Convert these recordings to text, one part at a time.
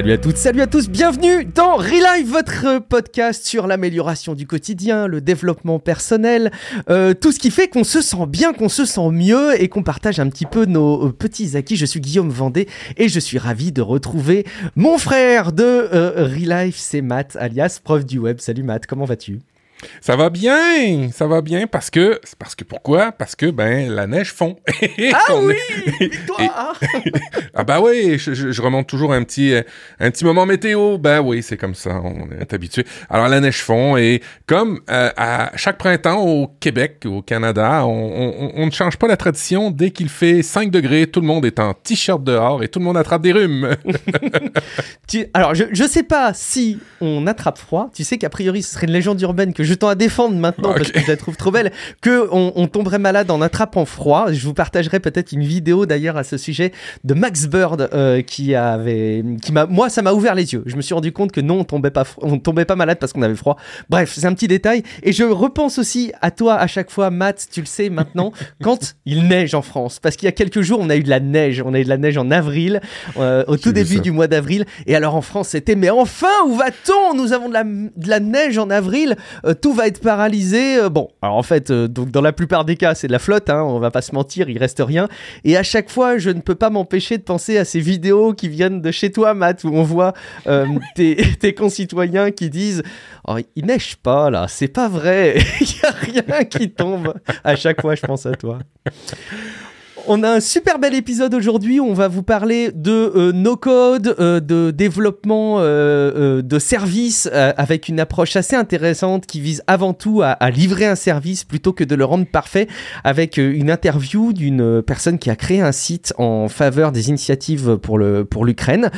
Salut à toutes, salut à tous, bienvenue dans Relive, votre podcast sur l'amélioration du quotidien, le développement personnel, euh, tout ce qui fait qu'on se sent bien, qu'on se sent mieux et qu'on partage un petit peu nos euh, petits acquis. Je suis Guillaume Vendée et je suis ravi de retrouver mon frère de euh, Relife, c'est Matt, alias prof du web. Salut Matt, comment vas-tu? Ça va bien, ça va bien parce que parce que pourquoi? Parce que ben la neige fond. ah oui, victoire. ah bah oui, je, remonte toujours un petit un petit moment météo. Ben oui, c'est comme ça, on est habitué. Alors la neige fond et comme euh, à chaque printemps au Québec, au Canada, on, ne change pas la tradition. Dès qu'il fait 5 degrés, tout le monde est en t-shirt dehors et tout le monde attrape des rhumes. alors je je sais pas si on attrape froid. Tu sais qu'a priori ce serait une légende urbaine que je tends à défendre maintenant parce que je la trouve trop belle, que on, tomberait malade en attrapant froid. Je vous partagerai peut-être une vidéo d'ailleurs à ce sujet de Max Bird euh, qui avait, qui m'a, moi ça m'a ouvert les yeux. Je me suis rendu compte que non, on tombait pas, on tombait pas malade parce qu'on avait froid. Bref, c'est un petit détail. Et je repense aussi à toi à chaque fois, Matt, tu le sais maintenant, quand il neige en France, parce qu'il y a quelques jours on a eu de la neige, on a eu de la neige en avril, euh, au tout début du mois d'avril. Et alors en France c'était, mais enfin où va-t-on? Nous avons de la, de la neige en avril. Euh, tout va être paralysé. Euh, bon, alors en fait, euh, donc dans la plupart des cas, c'est de la flotte, hein, on va pas se mentir, il reste rien. Et à chaque fois, je ne peux pas m'empêcher de penser à ces vidéos qui viennent de chez toi, Matt, où on voit tes, concitoyens qui disent oh, Il neige pas là, c'est pas vrai, il y a rien qui tombe. À chaque fois, je pense à toi. On a un super bel épisode aujourd'hui. On va vous parler de euh, no-code, euh, de développement euh, de services avec une approche assez intéressante qui vise avant tout à, livrer un service plutôt que de le rendre parfait avec une interview d'une personne qui a créé un site en faveur des initiatives pour le pour l'Ukraine,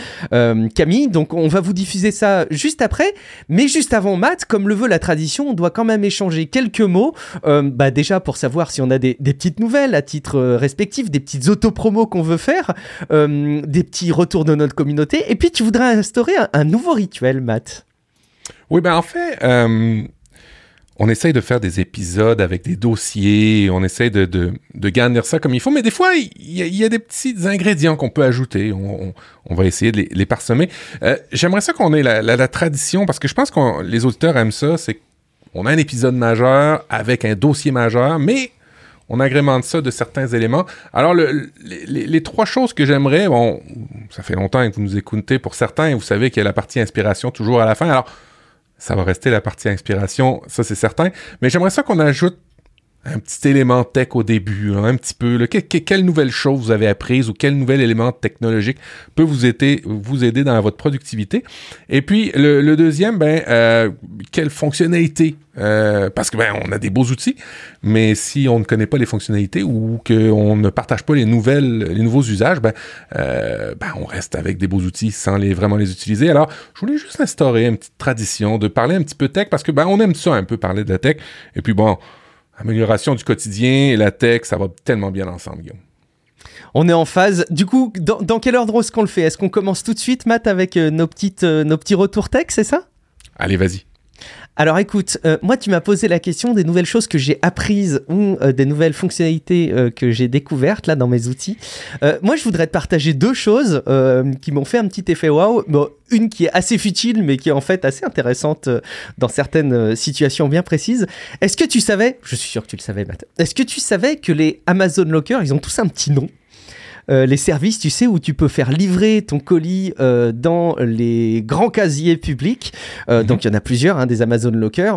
Camille. Donc on va vous diffuser ça juste après, mais juste avant Matt, comme le veut la tradition, on doit quand même échanger quelques mots. bah déjà pour savoir si on a des petites nouvelles à titre respectif des petites autopromos qu'on veut faire, euh, des petits retours de notre communauté. Et puis, tu voudrais instaurer un, nouveau rituel, Matt? Oui, ben en fait, euh, on essaye de faire des épisodes avec des dossiers, on essaye de, de, garnir ça comme il faut, mais des fois, il y, a, des petits ingrédients qu'on peut ajouter. On, va essayer de les, parsemer. Euh, j'aimerais ça qu'on ait la, la, tradition, parce que je pense que les auditeurs aiment ça, c'est qu'on a un épisode majeur avec un dossier majeur, mais on agrémente ça de certains éléments. Alors, les, trois choses que j'aimerais, bon, ça fait longtemps que vous nous écoutez pour certains, et vous savez qu'il y a la partie inspiration toujours à la fin. Alors, ça va rester la partie inspiration, ça c'est certain. Mais j'aimerais ça qu'on ajoute un petit élément tech au début, un petit peu. quelle nouvelle chose vous avez apprise ou quel nouvel élément technologique peut vous aider, vous aider dans votre productivité? Et puis le, deuxième, ben, euh, quelle fonctionnalité? Euh, parce que ben on a des beaux outils, mais si on ne connaît pas les fonctionnalités ou qu'on ne partage pas les nouvelles, les nouveaux usages, ben, euh, ben on reste avec des beaux outils sans les vraiment les utiliser. Alors, je voulais juste instaurer une petite tradition de parler un petit peu tech parce que ben on aime ça un peu parler de la tech. Et puis bon, amélioration du quotidien et la tech, ça va tellement bien ensemble, Guillaume. On est en phase. Du coup, dans, quel ordre est-ce qu'on le fait? Est-ce qu'on commence tout de suite, Matt, avec euh, nos, petites, euh, nos petits retours tech, c'est ça? Allez, vas-y. Alors écoute, euh, moi tu m'as posé la question des nouvelles choses que j'ai apprises ou des nouvelles fonctionnalités que j'ai découvertes là dans mes outils. moi je voudrais te partager deux choses qui m'ont fait un petit effet waouh une qui est assez futile, mais qui est en fait assez intéressante euh, dans certaines euh, situations bien précises. Est-ce que tu savais, je suis sûr que tu le savais, Matt, est-ce que tu savais que les Amazon Locker, ils ont tous un petit nom? Euh, les services, tu sais, où tu peux faire livrer ton colis euh, dans les grands casiers publics. Euh, mhm. Donc il y en a plusieurs, hein, des Amazon Locker.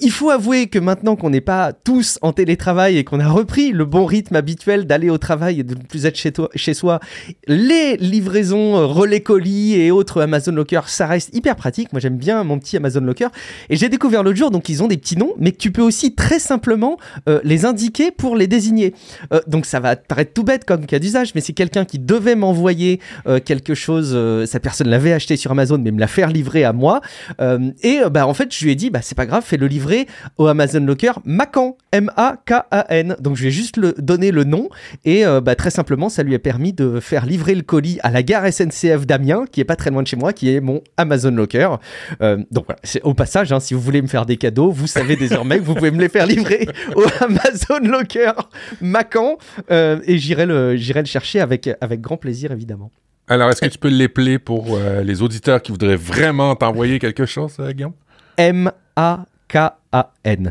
il faut avouer que maintenant qu'on n'est pas tous en télétravail et qu'on a repris le bon rythme habituel d'aller au travail et de ne plus être chez, toi, chez soi, les livraisons relais colis et autres Amazon Locker, ça reste hyper pratique. Moi j'aime bien mon petit Amazon Locker. Et j'ai découvert l'autre jour, donc ils ont des petits noms, mais que tu peux aussi très simplement les indiquer pour les désigner. donc ça va paraître tout bête comme cas d'usage, mais c'est quelqu'un qui devait m'envoyer euh, quelque chose, euh, sa personne l'avait acheté sur Amazon, mais me la faire livrer à moi. Euh, et bah, en fait, je lui ai dit, bah, c'est pas grave, fais le livrer au Amazon Locker Macan, M-A-K-A-N. Donc, je vais juste le donner le nom. Et bah, très simplement, ça lui a permis de faire livrer le colis à la gare SNCF d'Amiens, qui est pas très loin de chez moi, qui est mon Amazon Locker. donc, c'est au passage, hein, si vous voulez me faire des cadeaux, vous savez désormais que vous pouvez me les faire livrer au Amazon Locker Macan. et j'irai le, j'irai le chercher avec, avec grand plaisir, évidemment. Alors, est-ce que tu peux l'épeler pour euh, les auditeurs qui voudraient vraiment t'envoyer quelque chose, euh, Guillaume? M-A-K-A-N.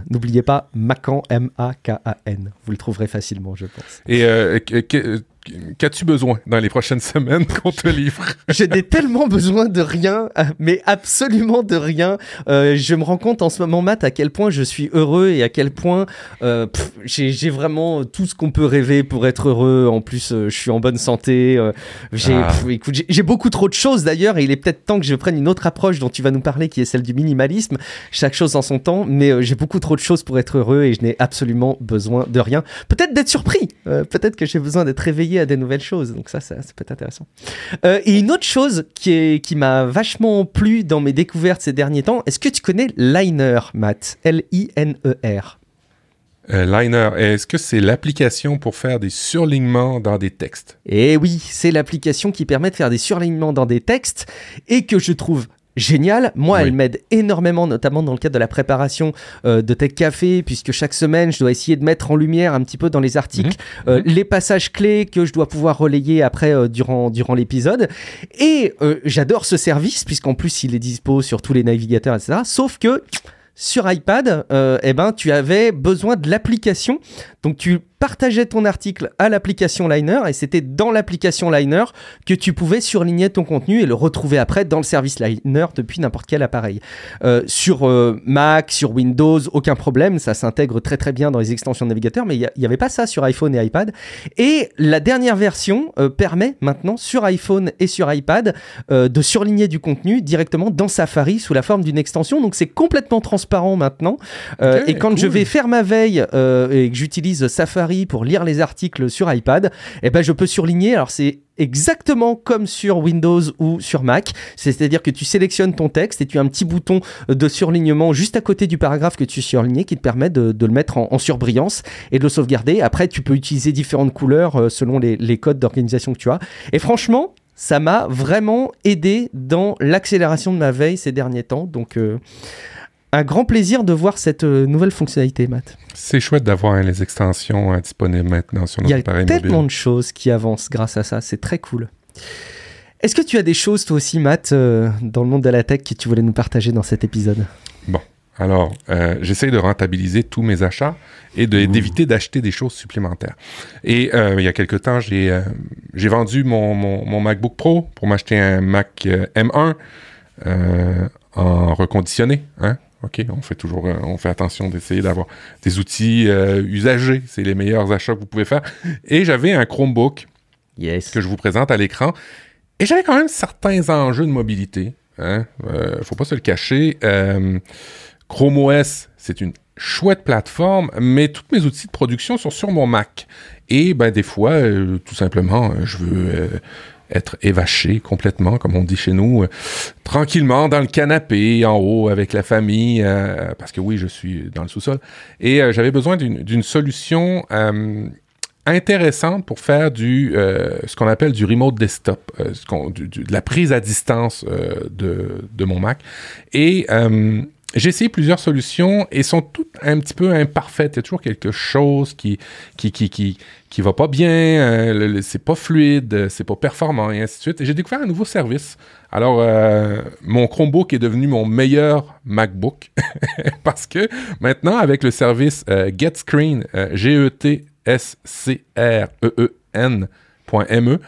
N'oubliez pas Macan, M-A-K-A-N. Vous le trouverez facilement, je pense. Et euh, que- qu'as-tu besoin dans les prochaines semaines qu'on te livre? Je n'ai tellement besoin de rien, mais absolument de rien. Euh, je me rends compte en ce moment, Matt, à quel point je suis heureux et à quel point euh, j'ai j'ai vraiment tout ce qu'on peut rêver pour être heureux. En plus, euh, je suis en bonne santé. j'ai Ah. écoute, j'ai- j'ai beaucoup trop de choses d'ailleurs, et il est peut-être temps que je prenne une autre approche dont tu vas nous parler, qui est celle du minimalisme. Chaque chose en son temps, mais j'ai beaucoup trop de choses pour être heureux et je n'ai absolument besoin de rien. Peut-être d'être surpris. peut-être que j'ai besoin d'être réveillé à des nouvelles choses. Donc ça, ça, ça peut être intéressant. Euh, et une autre chose qui, est, qui m'a vachement plu dans mes découvertes ces derniers temps, est-ce que tu connais Liner, Matt? L-I-N-E-R. Euh, Liner, est-ce que c'est l'application pour faire des surlignements dans des textes? Et oui, c'est l'application qui permet de faire des surlignements dans des textes et que je trouve génial. Moi, Oui. elle m'aide énormément, notamment dans le cadre de la préparation euh, de Tech Café, puisque chaque semaine, je dois essayer de mettre en lumière un petit peu dans les articles euh, les passages clés que je dois pouvoir relayer après euh, durant, durant l'épisode. Et j'adore ce service, puisqu'en plus, il est dispo sur tous les navigateurs, etc. Sauf que sur iPad, euh, eh ben, tu avais besoin de l'application. Donc, tu partageais ton article à l'application Liner et c'était dans l'application Liner que tu pouvais surligner ton contenu et le retrouver après dans le service Liner depuis n'importe quel appareil. Euh, sur euh, Mac, sur Windows, aucun problème, ça s'intègre très très bien dans les extensions de navigateur, mais il n'y avait pas ça sur iPhone et iPad. Et la dernière version euh, permet maintenant sur iPhone et sur iPad de surligner du contenu directement dans Safari sous la forme d'une extension. Donc c'est complètement transparent maintenant. Et quand cool. je vais faire ma veille et que j'utilise Safari pour lire les articles sur iPad, eh ben je peux surligner. Alors c'est exactement comme sur Windows ou sur Mac. C'est-à-dire que tu sélectionnes ton texte et tu as un petit bouton de surlignement juste à côté du paragraphe que tu surlignes qui te permet de, le mettre en, surbrillance et de le sauvegarder. Après, tu peux utiliser différentes couleurs euh, selon les, les codes d'organisation que tu as. Et franchement, ça m'a vraiment aidé dans l'accélération de ma veille ces derniers temps. Donc, euh, un grand plaisir de voir cette euh, nouvelle fonctionnalité, Matt. C'est chouette d'avoir hein, les extensions euh, disponibles maintenant sur Il y nos a appareils tellement de choses qui avancent grâce à ça. C'est très cool. Est-ce que tu as des choses, toi aussi, Matt, euh, dans le monde de la tech que tu voulais nous partager dans cet épisode? Alors, euh, j'essaye de rentabiliser tous mes achats et de- d'éviter d'acheter des choses supplémentaires. Et euh, il y a quelque temps, j'ai vendu mon, mon, mon MacBook Pro pour m'acheter un Mac euh, M1 euh, en reconditionné. Hein? OK, on fait toujours, euh, on fait attention d'essayer d'avoir des outils euh, usagés. C'est les meilleurs achats que vous pouvez faire. Et j'avais un Chromebook Yes. que je vous présente à l'écran. Et j'avais quand même certains enjeux de mobilité. Hein? Euh, faut pas se le cacher. Euh, Chrome OS, c'est une chouette plateforme, mais tous mes outils de production sont sur mon Mac. Et ben des fois, tout simplement, je veux être évaché complètement, comme on dit chez nous, euh, tranquillement dans le canapé, en haut, avec la famille, euh, parce que oui, je suis dans le sous-sol. Et euh, j'avais besoin d'une solution intéressante pour faire du ce qu'on appelle du remote desktop, de la prise à distance de, de mon Mac. Et j'ai essayé plusieurs solutions et sont toutes un petit peu imparfaites. Il y a toujours quelque chose qui qui qui qui, qui va pas bien, euh, c'est pas fluide, c'est pas performant et ainsi de suite. J'ai découvert un nouveau service. Alors euh, mon Chromebook est devenu mon meilleur MacBook parce que maintenant avec le service euh, GetScreen, euh, G E T S C R E E N.me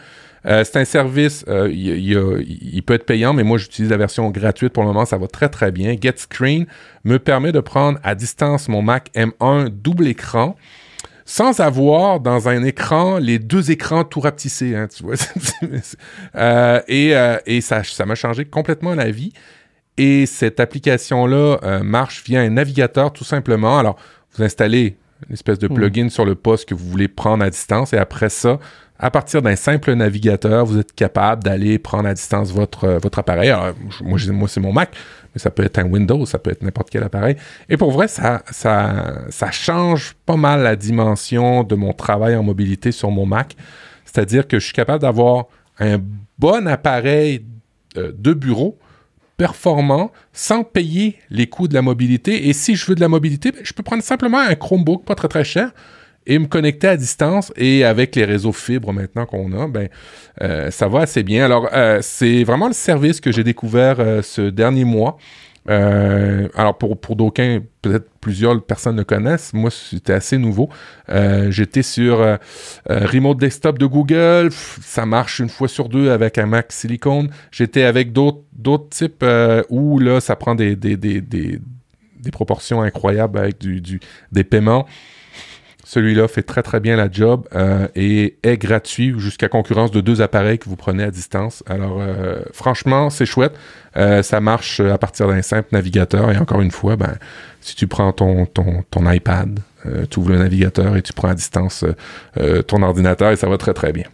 euh, c'est un service, euh, il, il- il- il peut être payant, mais moi j'utilise la version gratuite pour le moment, ça va très très bien. GetScreen me permet de prendre à distance mon Mac M1 double écran sans avoir dans un écran les deux écrans tout rapetissés, hein, tu vois. Euh, et et ça ça m'a changé complètement la vie. Et cette application-là marche via un navigateur tout simplement. Alors, vous installez une espèce de Mhm. plugin sur le poste que vous voulez prendre à distance et après ça, à partir d'un simple navigateur, vous êtes capable d'aller prendre à distance votre, euh, appareil. Alors, moi, c'est mon Mac, mais ça peut être un Windows, ça peut être n'importe quel appareil. Et pour vrai, ça change pas mal la dimension de mon travail en mobilité sur mon Mac. C'est-à-dire que je suis capable d'avoir un bon appareil euh, de bureau performant sans payer les coûts de la mobilité. Et si je veux de la mobilité, ben, je peux prendre simplement un Chromebook pas très très cher et me connecter à distance. Et avec les réseaux fibres maintenant qu'on a, ben, euh, ça va assez bien. Alors, euh, c'est vraiment le service que j'ai découvert euh, ce dernier mois. Alors pour, pour d'aucuns, peut-être plusieurs personnes le connaissent. Moi, c'était assez nouveau. J'étais sur Remote Desktop de Google. Ça marche une fois sur deux avec un Mac Silicon. J'étais avec d'autres, types où là, ça prend des, des, des, des, proportions incroyables avec du, des paiements. Celui-là fait très très bien la job euh, et est gratuit jusqu'à concurrence de deux appareils que vous prenez à distance. Alors euh, franchement, c'est chouette. Euh, ça marche à partir d'un simple navigateur et encore une fois, ben, si tu prends ton, ton, ton iPad, tu ouvres le navigateur et tu prends à distance ton ordinateur et ça va très très bien.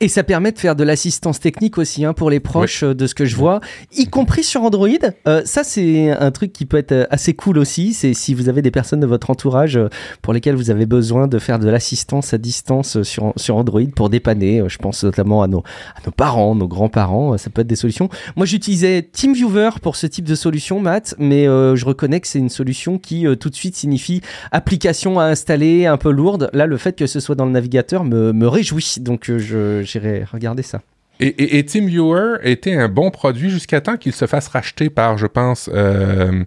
Et ça permet de faire de l'assistance technique aussi hein, pour les proches euh, de ce que je vois, y compris sur Android. Euh, ça, c'est un truc qui peut être euh, assez cool aussi. C'est si vous avez des personnes de votre entourage pour lesquelles vous avez besoin de faire de l'assistance à distance sur, sur Android pour dépanner. Je pense notamment à nos, à nos parents, nos grands-parents. Ça peut être des solutions. Moi, j'utilisais TeamViewer pour ce type de solution, Matt, mais je reconnais que c'est une solution qui tout de suite signifie application à installer un peu lourde. Là, le fait que ce soit dans le navigateur me, me réjouit. Donc, je j'irai regarder ça. Et, et, TeamViewer était un bon produit jusqu'à temps qu'il se fasse racheter par, je pense, euh,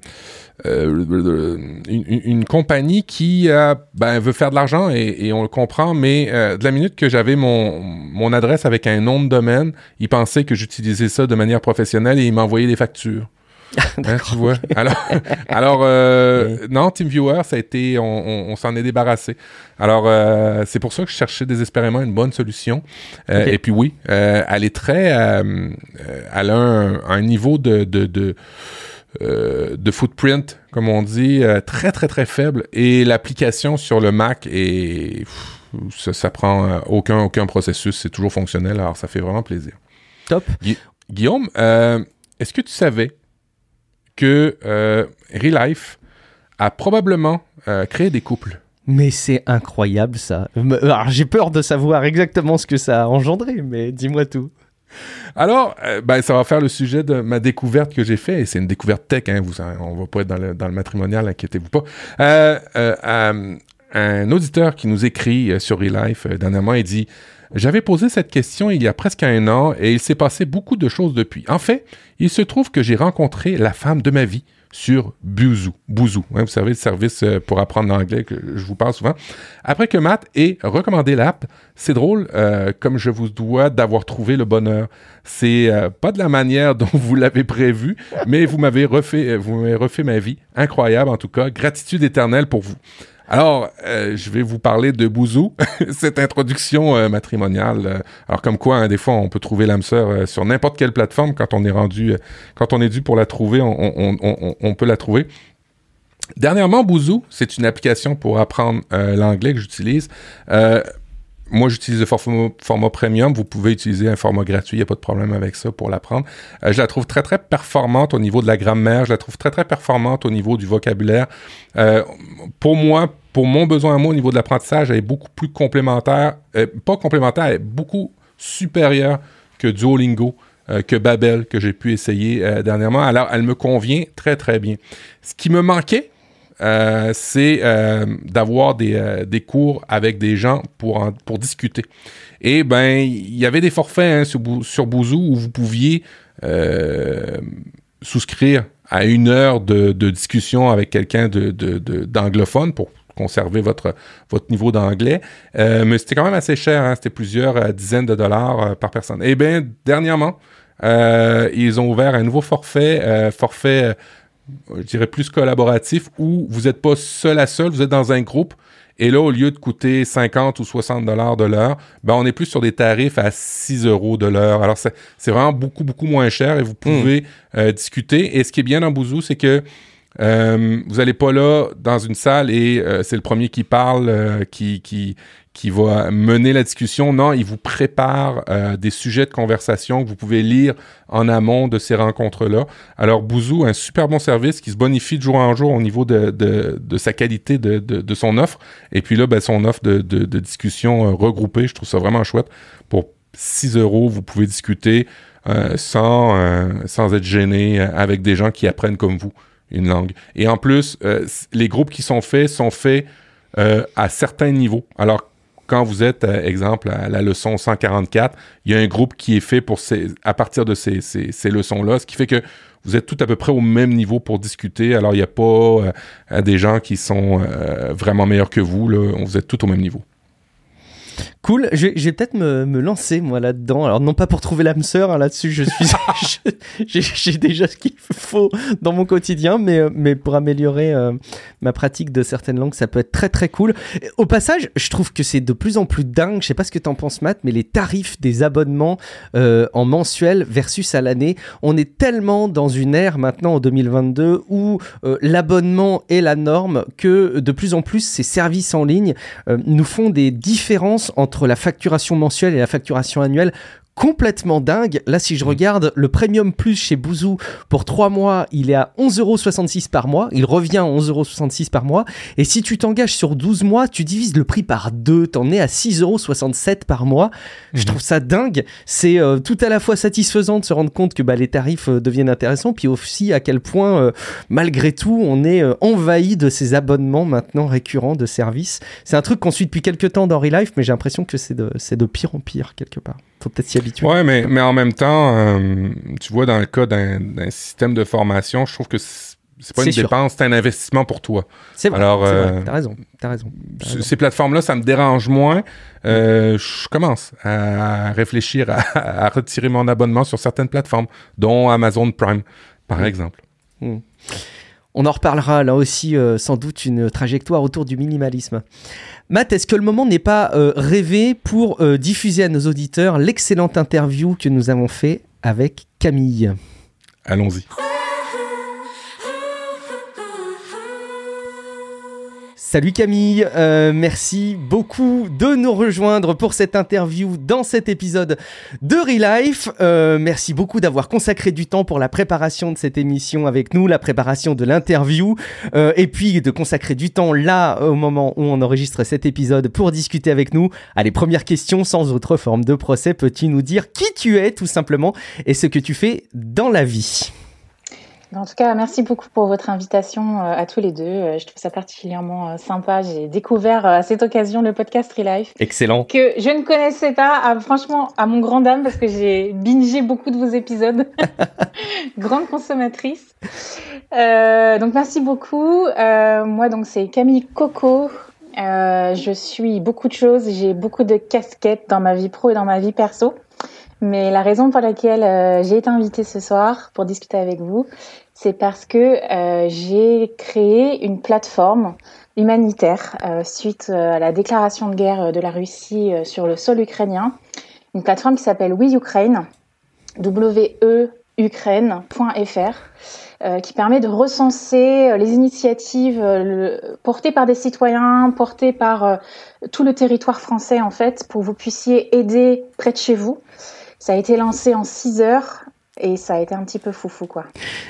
euh, une, compagnie qui ben, veut faire de l'argent et, on le comprend, mais euh, de la minute que j'avais mon, mon adresse avec un nom de domaine, il pensait que j'utilisais ça de manière professionnelle et il m'envoyait des factures. Hein, tu vois. Alors, alors euh, non, TeamViewer, ça a été, on, s'en est débarrassé. Alors, euh, c'est pour ça que je cherchais désespérément une bonne solution. Euh, et puis oui, elle est très, elle a un, niveau de, de, de de footprint, comme on dit, très très très faible et l'application sur le Mac est ça, ça, prend aucun aucun processus, c'est toujours fonctionnel, alors ça fait vraiment plaisir. Top. Guillaume, est-ce que tu savais que euh, Relife a probablement euh, créé des couples. Mais c'est incroyable ça. Alors j'ai peur de savoir exactement ce que ça a engendré, mais dis-moi tout. Alors, euh, ben, ça va faire le sujet de ma découverte que j'ai faite, et c'est une découverte tech, hein, vous, on va pas être dans le, dans le matrimonial, inquiétez-vous pas. un auditeur qui nous écrit sur Relife dernièrement, il dit j'avais posé cette question il y a presque un an et il s'est passé beaucoup de choses depuis. En fait, il se trouve que j'ai rencontré la femme de ma vie sur Bouzou. Bouzou, hein, vous savez, le service euh, pour apprendre l'anglais que je vous parle souvent. Après que Matt ait recommandé l'app, c'est drôle, euh, comme je vous dois d'avoir trouvé le bonheur. C'est euh, pas de la manière dont vous l'avez prévu, mais vous m'avez refait, vous m'avez refait ma vie. Incroyable, en tout cas. Gratitude éternelle pour vous. Alors, euh, je vais vous parler de Bouzou, cette introduction euh, matrimoniale. Euh, alors, comme quoi, hein, des fois, on peut trouver l'âme sœur sur n'importe quelle plateforme quand on est rendu, quand on est dû pour la trouver, on, peut la trouver. Dernièrement, Bouzou, c'est une application pour apprendre l'anglais que j'utilise. moi, j'utilise le format, premium. Vous pouvez utiliser un format gratuit. Il n'y a pas de problème avec ça pour l'apprendre. je la trouve très, très performante au niveau de la grammaire. Je la trouve très, très performante au niveau du vocabulaire. pour moi, pour mon besoin à moi au niveau de l'apprentissage, elle est beaucoup plus complémentaire, euh, pas complémentaire, elle beaucoup supérieure que Duolingo, euh, que Babel, que j'ai pu essayer euh, dernièrement. Alors, elle me convient très, très bien. Ce qui me manquait, c'est d'avoir des, cours avec des gens pour, discuter. Et ben, il y avait des forfaits hein, sur, Bouzou où vous pouviez souscrire à une heure de, discussion avec quelqu'un d'anglophone pour conserver votre, votre niveau d'anglais. Euh, mais c'était quand même assez cher, hein. c'était plusieurs euh, dizaines de dollars euh, par personne. Eh bien, dernièrement, ils ont ouvert un nouveau forfait, forfait, je dirais plus collaboratif, où vous n'êtes pas seul à seul, vous êtes dans un groupe. Et là, au lieu de coûter 50 ou 60 dollars de l'heure, ben, on est plus sur des tarifs à 6 euros de l'heure. Alors, c'est vraiment beaucoup, beaucoup moins cher et vous pouvez hmm. discuter. Et ce qui est bien dans Bouzou, c'est que euh, vous n'allez pas là dans une salle et euh, c'est le premier qui parle, euh, qui, qui, qui va mener la discussion. Non, il vous prépare des sujets de conversation que vous pouvez lire en amont de ces rencontres-là. Alors, Bouzou, un super bon service qui se bonifie de jour en jour au niveau de, de, de sa qualité de, de, son offre. Et puis là, ben, son offre de, discussion regroupée, je trouve ça vraiment chouette. Pour 6 euros, vous pouvez discuter sans, sans être gêné avec des gens qui apprennent comme vous une langue. Et en plus, euh, les groupes qui sont faits sont faits à certains niveaux. Alors, quand vous êtes, exemple, à la leçon 144, il y a un groupe qui est fait pour ces, à partir de ces, ces, ces leçons-là, ce qui fait que vous êtes tout à peu près au même niveau pour discuter. Alors, il n'y a pas des gens qui sont vraiment meilleurs que vous. Là. Vous êtes tout au même niveau. Cool, je, vais peut-être me, me, lancer moi là-dedans. Alors non pas pour trouver l'âme sœur, hein, là-dessus je suis, j'ai déjà ce qu'il faut dans mon quotidien, mais, euh, mais pour améliorer euh, ma pratique de certaines langues, ça peut être très très cool. Au passage, je trouve que c'est de plus en plus dingue. Je sais pas ce que t'en penses, Matt, mais les tarifs des abonnements euh, en mensuel versus à l'année, on est tellement dans une ère maintenant en 2022 où l'abonnement est la norme que de plus en plus ces services en ligne nous font des différences entre la facturation mensuelle et la facturation annuelle complètement dingue. Là, si je mm. regarde le Premium Plus chez Bouzou pour 3 mois, il est à 11,66€ par mois. Il revient à 11,66€ par mois. Et si tu t'engages sur 12 mois, tu divises le prix par 2. T'en es à 6,67€ par mois. Je mm-hmm. trouve ça dingue. C'est euh, tout à la fois satisfaisant de se rendre compte que bah, les tarifs euh, deviennent intéressants, puis aussi à quel point, euh, malgré tout, on est envahi de ces abonnements maintenant récurrents de services. C'est un truc qu'on suit depuis quelques temps dans Relife, mais j'ai l'impression que c'est de, de pire en pire quelque part faut peut-être s'y habituer. Ouais, mais, mais en même temps, euh, tu vois, dans le cas d'un système de formation, je trouve que c'est pas une dépense, c'est un investissement pour toi. C'est vrai. Alors, euh, t'as raison, as raison. Ces plateformes-là, ça me dérange moins. Euh, je commence à réfléchir à, retirer mon abonnement sur certaines plateformes, dont Amazon Prime, par mm. exemple. Mm. On en reparlera là aussi, sans doute, une trajectoire autour du minimalisme. Matt, est-ce que le moment n'est pas euh, rêvé pour euh, diffuser à nos auditeurs l'excellente interview que nous avons fait avec Camille? Allons-y. Salut Camille, euh, merci beaucoup de nous rejoindre pour cette interview dans cet épisode de Relife. Euh, merci beaucoup d'avoir consacré du temps pour la préparation de cette émission avec nous, la préparation de l'interview, euh, et puis de consacrer du temps là au moment où on enregistre cet épisode pour discuter avec nous. Allez, première question sans autre forme de procès, peux-tu nous dire qui tu es tout simplement et ce que tu fais dans la vie? En tout cas, merci beaucoup pour votre invitation euh, à tous les deux. Euh, je trouve ça particulièrement euh, sympa. J'ai découvert à cette occasion le podcast Relife. Excellent. Que je ne connaissais pas, franchement, à mon grand dame, parce que j'ai bingé beaucoup de vos épisodes. Grande consommatrice. donc, merci beaucoup. moi, donc, c'est Camille Coco. je suis beaucoup de choses. J'ai beaucoup de casquettes dans ma vie pro et dans ma vie perso. Mais la raison pour laquelle euh, j'ai été invitée ce soir pour discuter avec vous, c'est parce que euh, j'ai créé une plateforme humanitaire euh, suite à la déclaration de guerre de la Russie sur le sol ukrainien. Une plateforme qui s'appelle We Ukraine, weukraine.fr, qui permet de recenser les initiatives portées par des citoyens, portées par tout le territoire français en fait, pour que vous puissiez aider près de chez vous. Ça a été lancé en 6 heures et ça a été un petit peu foufou quoi.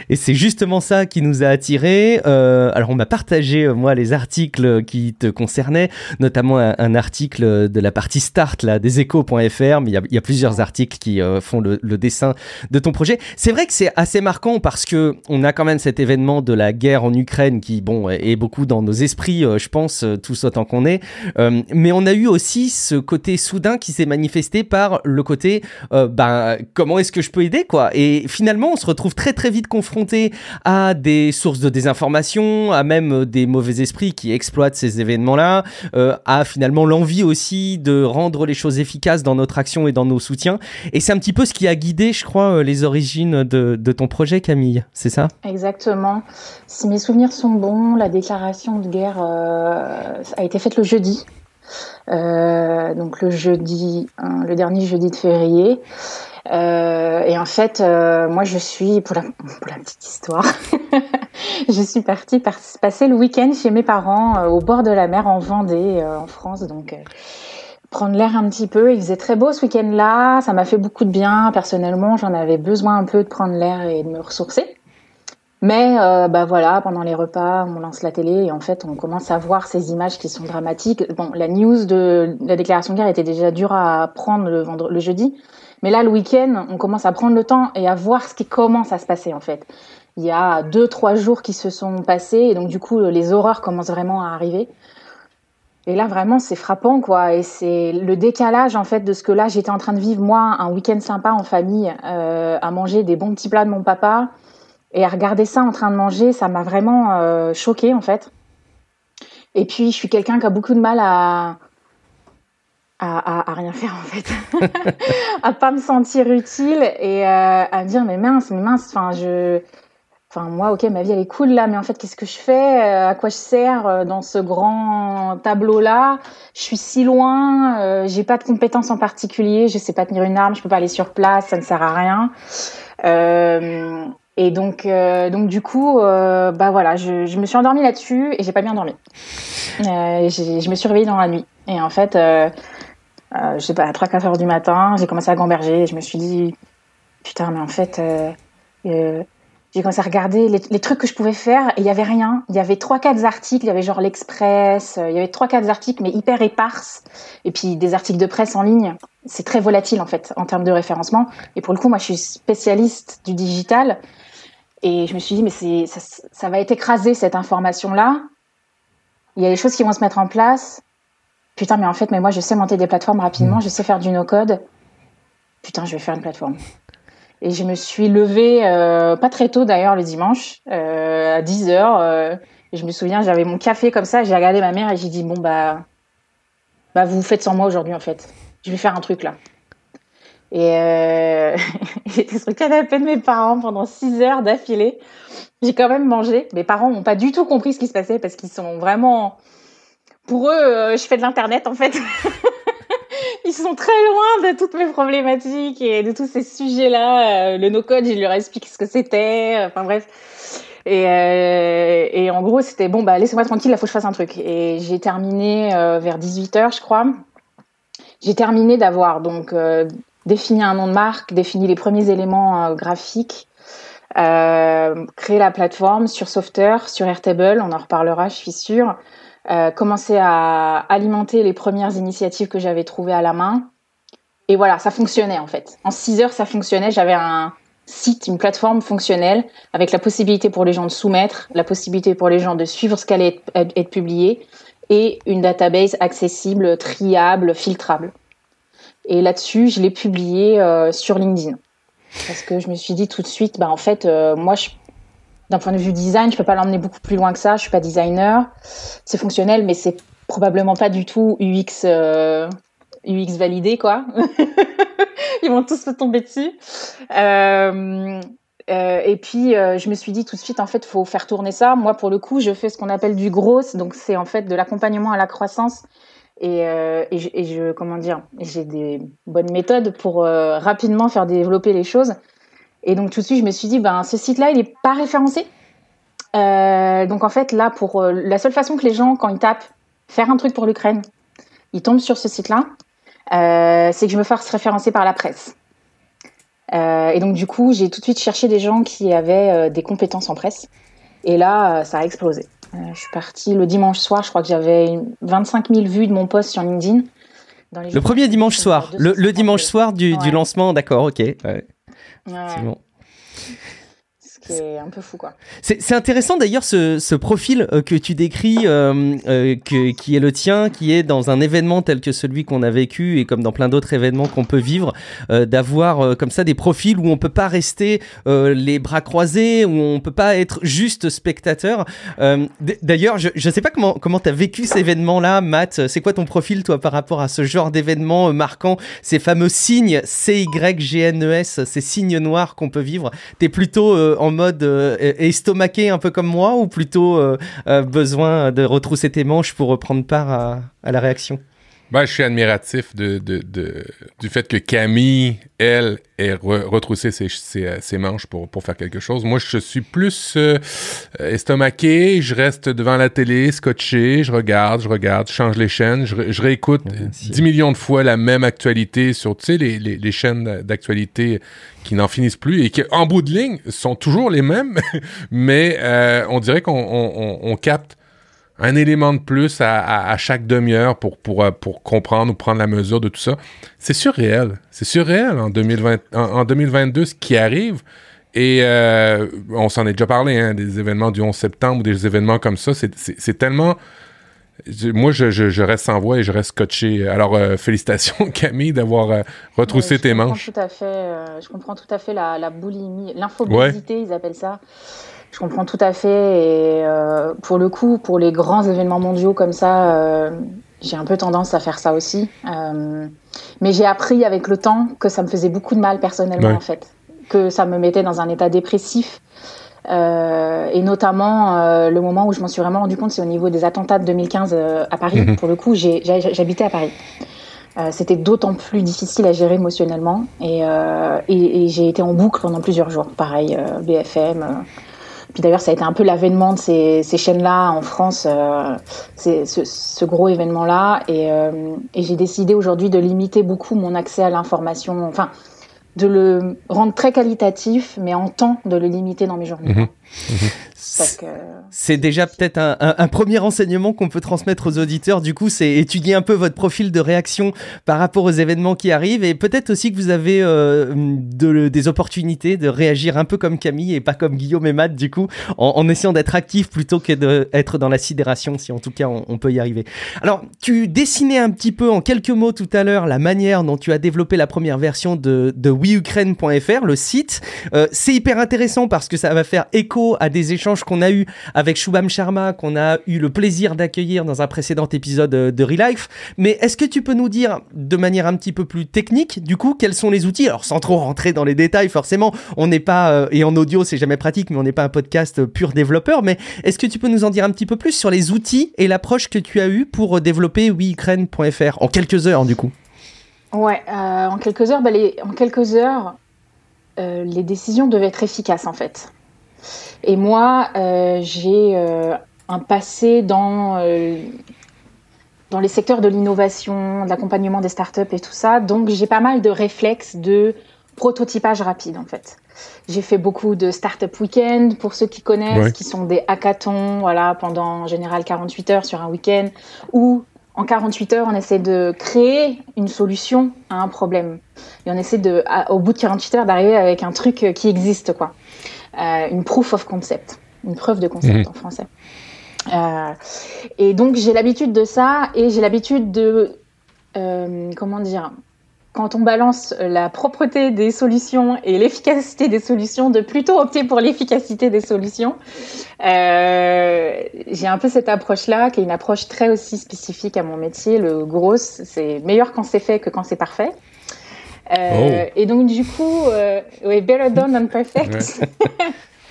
Et c'est justement ça qui nous a attirés. Euh, alors on m'a partagé euh, moi les articles qui te concernaient, notamment un, article de la partie start là des échos.fr, mais il y, a plusieurs articles qui euh, font le, dessin de ton projet. C'est vrai que c'est assez marquant parce que on a quand même cet événement de la guerre en Ukraine qui bon est beaucoup dans nos esprits, je pense tous autant qu'on est, mais on a eu aussi ce côté soudain qui s'est manifesté par le côté ben comment est-ce que je peux aider quoi? Et finalement, on se retrouve très très vite confronté à des sources de désinformation, à même des mauvais esprits qui exploitent ces événements-là, euh, à finalement l'envie aussi de rendre les choses efficaces dans notre action et dans nos soutiens. Et c'est un petit peu ce qui a guidé, je crois, euh, les origines de, ton projet, Camille. C'est ça? Exactement. Si mes souvenirs sont bons, la déclaration de guerre euh, a été faite le jeudi. donc le jeudi, le dernier jeudi de février. Euh, et en fait, euh, moi, je suis, pour la, petite histoire, je suis partie par, passer le week-end chez mes parents euh, au bord de la mer en Vendée, en France. Donc, prendre l'air un petit peu. Il faisait très beau ce week-end-là. Ça m'a fait beaucoup de bien. Personnellement, j'en avais besoin un peu de prendre l'air et de me ressourcer. Mais bah voilà, pendant les repas, on lance la télé et en fait, on commence à voir ces images qui sont dramatiques. Bon, la news de la déclaration de guerre était déjà dure à prendre le jeudi, mais là, le week-end, on commence à prendre le temps et à voir ce qui commence à se passer en fait. Il y a deux, trois jours qui se sont passés et donc du coup, les horreurs commencent vraiment à arriver. Et là, vraiment, c'est frappant, quoi. Et c'est le décalage, en fait, de ce que là, j'étais en train de vivre, moi, un week-end sympa en famille, euh, à manger des bons petits plats de mon papa, et à regarder ça en train de manger, ça m'a vraiment euh, choquée, en fait. Et puis, je suis quelqu'un qui a beaucoup de mal à, à, rien faire, en fait. à pas me sentir utile et euh, à me dire, mais mince, mais mince, enfin, je Enfin, moi, ok, ma vie, elle est cool là, mais en fait, qu'est-ce que je fais? Euh, À quoi je sers euh, dans ce grand tableau-là? Je suis si loin, euh, j'ai pas de compétences en particulier, je sais pas tenir une arme, je peux pas aller sur place, ça ne sert à rien. Et donc, donc du coup, bah voilà, je, je, me suis endormie là-dessus et j'ai pas bien dormi. je me suis réveillée dans la nuit. Et en fait, je sais pas, à 3-4 heures du matin, j'ai commencé à gamberger et je me suis dit, putain, mais en fait j'ai commencé à regarder les, trucs que je pouvais faire et il y avait rien. Il y avait trois quatre articles, il y avait genre l'Express, euh, il y avait trois quatre articles mais hyper éparses et puis des articles de presse en ligne. C'est très volatile en fait en termes de référencement et pour le coup moi je suis spécialiste du digital et je me suis dit mais ça, ça va être écrasé cette information là. Il y a des choses qui vont se mettre en place. Putain mais en fait mais moi je sais monter des plateformes rapidement, mmh. je sais faire du no code. Putain je vais faire une plateforme. Et je me suis levée, euh, pas très tôt d'ailleurs le dimanche, euh, à 10 heures. Euh, et je me souviens, j'avais mon café comme ça, j'ai regardé ma mère et j'ai dit bon bah, bah vous faites sans moi aujourd'hui en fait. Je vais faire un truc là. Et euh, j'étais sur le canapé de mes parents pendant 6 heures d'affilée. J'ai quand même mangé. Mes parents n'ont pas du tout compris ce qui se passait parce qu'ils sont vraiment, pour eux, euh, je fais de l'internet en fait. ils sont très loin de toutes mes problématiques et de tous ces sujets-là. Euh, le no-code, je leur explique ce que c'était. Enfin bref. Et, euh, en gros, c'était bon, bah laissez-moi tranquille, il faut que je fasse un truc. Et j'ai terminé euh, vers 18h, je crois. J'ai terminé d'avoir donc euh, défini un nom de marque, défini les premiers éléments euh, graphiques, créé la plateforme sur Software, sur Airtable, on en reparlera, je suis sûre. Euh, commencer à alimenter les premières initiatives que j'avais trouvées à la main. Et voilà, ça fonctionnait en fait. En six heures, ça fonctionnait. J'avais un site, une plateforme fonctionnelle avec la possibilité pour les gens de soumettre, la possibilité pour les gens de suivre ce qui allait être, être publié et une database accessible, triable, filtrable. Et là-dessus, je l'ai publié euh, sur LinkedIn. Parce que je me suis dit tout de suite, bah en fait, euh, moi, je d'un point de vue design, je peux pas l'emmener beaucoup plus loin que ça. Je suis pas designer. C'est fonctionnel, mais c'est probablement pas du tout UX euh, UX validé quoi. Ils vont tous se tomber dessus. Euh, euh, et puis je me suis dit tout de suite en fait faut faire tourner ça. Moi pour le coup je fais ce qu'on appelle du gros, donc c'est en fait de l'accompagnement à la croissance. Et, je, et, je, comment dire, j'ai des bonnes méthodes pour rapidement faire développer les choses. Et donc tout de suite, je me suis dit, ben ce site-là, il n'est pas référencé. Euh, donc en fait, là, pour euh, la seule façon que les gens, quand ils tapent faire un truc pour l'Ukraine, ils tombent sur ce site-là, euh, c'est que je me fasse référencer par la presse. Et donc du coup, j'ai tout de suite cherché des gens qui avaient des compétences en presse. Et là, ça a explosé. je suis partie le dimanche soir, je crois que j'avais 25 000 vues de mon post sur LinkedIn. le premier dimanche soir, le, le dimanche soir du, ouais. du lancement, d'accord, ok. Ouais. Ouais. Bon. C'est un peu fou, quoi. C'est intéressant d'ailleurs ce, ce, profil euh, que tu décris, euh, euh, que, qui est le tien, qui est dans un événement tel que celui qu'on a vécu et comme dans plein d'autres événements qu'on peut vivre, d'avoir comme ça des profils où on peut pas rester les bras croisés, où on peut pas être juste spectateur. d'ailleurs, je, je sais pas comment comment t'as vécu cet événement-là, Matt. C'est quoi ton profil toi par rapport à ce genre d'événement marquant, ces fameux signes C Y G N E S, ces signes noirs qu'on peut vivre. T'es plutôt en mode euh, estomaqué un peu comme moi ou plutôt euh, euh, besoin de retrousser tes manches pour prendre part à la réaction? Ben, je suis admiratif de, de, de, du fait que Camille, elle, ait re, retroussé ses, ses, ses, manches pour, pour faire quelque chose. Moi, je suis plus euh, estomaqué, je reste devant la télé, scotché, je regarde, je regarde, je change les chaînes, je, je réécoute Merci. 10 millions de fois la même actualité sur, tu sais, les, les, les chaînes d'actualité qui n'en finissent plus et qui, en bout de ligne, sont toujours les mêmes, mais euh, on dirait qu'on on, on, on capte un élément de plus à, à, à chaque demi-heure pour, pour, pour comprendre ou prendre la mesure de tout ça. C'est surréel. C'est surréel en, 2020, en, en, 2022 ce qui arrive. Et euh, on s'en est déjà parlé, hein, des événements du 11 septembre ou des événements comme ça. C'est tellement moi, je, reste sans voix et je reste scotché. Alors, félicitations, Camille, d'avoir retroussé tes manches. Tout à fait, je comprends tout à fait la, la boulimie, l'infobésité, ils appellent ça. Je comprends tout à fait. Et pour le coup, pour les grands événements mondiaux comme ça, j'ai un peu tendance à faire ça aussi. Euh, mais j'ai appris avec le temps que ça me faisait beaucoup de mal personnellement, en fait. Que ça me mettait dans un état dépressif. Euh, et notamment, euh, le moment où je m'en suis vraiment rendu compte, c'est au niveau des attentats de 2015 à Paris. Mhm. Pour le coup, j'habitais à Paris. C'était d'autant plus difficile à gérer émotionnellement. Et, et, et j'ai été en boucle pendant plusieurs jours. Pareil, BFM puis d'ailleurs, ça a été un peu l'avènement de ces, chaînes-là en France, euh, ce, gros événement-là. Et, euh, et j'ai décidé aujourd'hui de limiter beaucoup mon accès à l'information, enfin, de le rendre très qualitatif, mais en temps de le limiter dans mes journées. Mhm. Mhm. C'est déjà peut-être un, premier renseignement qu'on peut transmettre aux auditeurs. Du coup, c'est étudier un peu votre profil de réaction par rapport aux événements qui arrivent et peut-être aussi que vous avez euh, des opportunités de réagir un peu comme Camille et pas comme Guillaume et Matt, du coup, en, essayant d'être actif plutôt que d'être dans la sidération, si en tout cas on, peut y arriver. Alors, tu dessinais un petit peu en quelques mots tout à l'heure la manière dont tu as développé la première version de, de weukraine.fr, le site. Euh, c'est hyper intéressant parce que ça va faire écho à des échanges qu'on a eu avec Shubham Sharma, qu'on a eu le plaisir d'accueillir dans un précédent épisode euh, de Relife. Mais est-ce que tu peux nous dire de manière un petit peu plus technique, du coup, quels sont les outils? Alors, sans trop rentrer dans les détails, forcément, on n'est pas, euh, et en audio, c'est jamais pratique, mais on n'est pas un podcast euh, pur développeur. Mais est-ce que tu peux nous en dire un petit peu plus sur les outils et l'approche que tu as eu pour développer WeUkraine.fr en quelques heures, du coup Ouais, en quelques heures, bah, en quelques heures, les décisions devaient être efficaces en fait. Et moi, euh, j'ai euh, un passé dans, euh, dans les secteurs de l'innovation, de l'accompagnement des startups et tout ça. Donc, j'ai pas mal de réflexes de prototypage rapide, en fait. J'ai fait beaucoup de startup week-end, pour ceux qui connaissent, qui sont des hackathons, voilà, pendant en général 48 heures sur un week-end, où en 48 heures, on essaie de créer une solution à un problème. Et on essaie de, au bout de 48 heures, d'arriver avec un truc qui existe, quoi. Euh, une proof of concept, une preuve de concept mhm. en français. Euh, et donc j'ai l'habitude de ça et j'ai l'habitude de euh, comment dire quand on balance la propreté des solutions et l'efficacité des solutions, de plutôt opter pour l'efficacité des solutions. Euh, j'ai un peu cette approche-là, qui est une approche très aussi spécifique à mon métier. Le gros, c'est meilleur quand c'est fait que quand c'est parfait. Euh, oh. Et donc, du coup, euh, better done than perfect.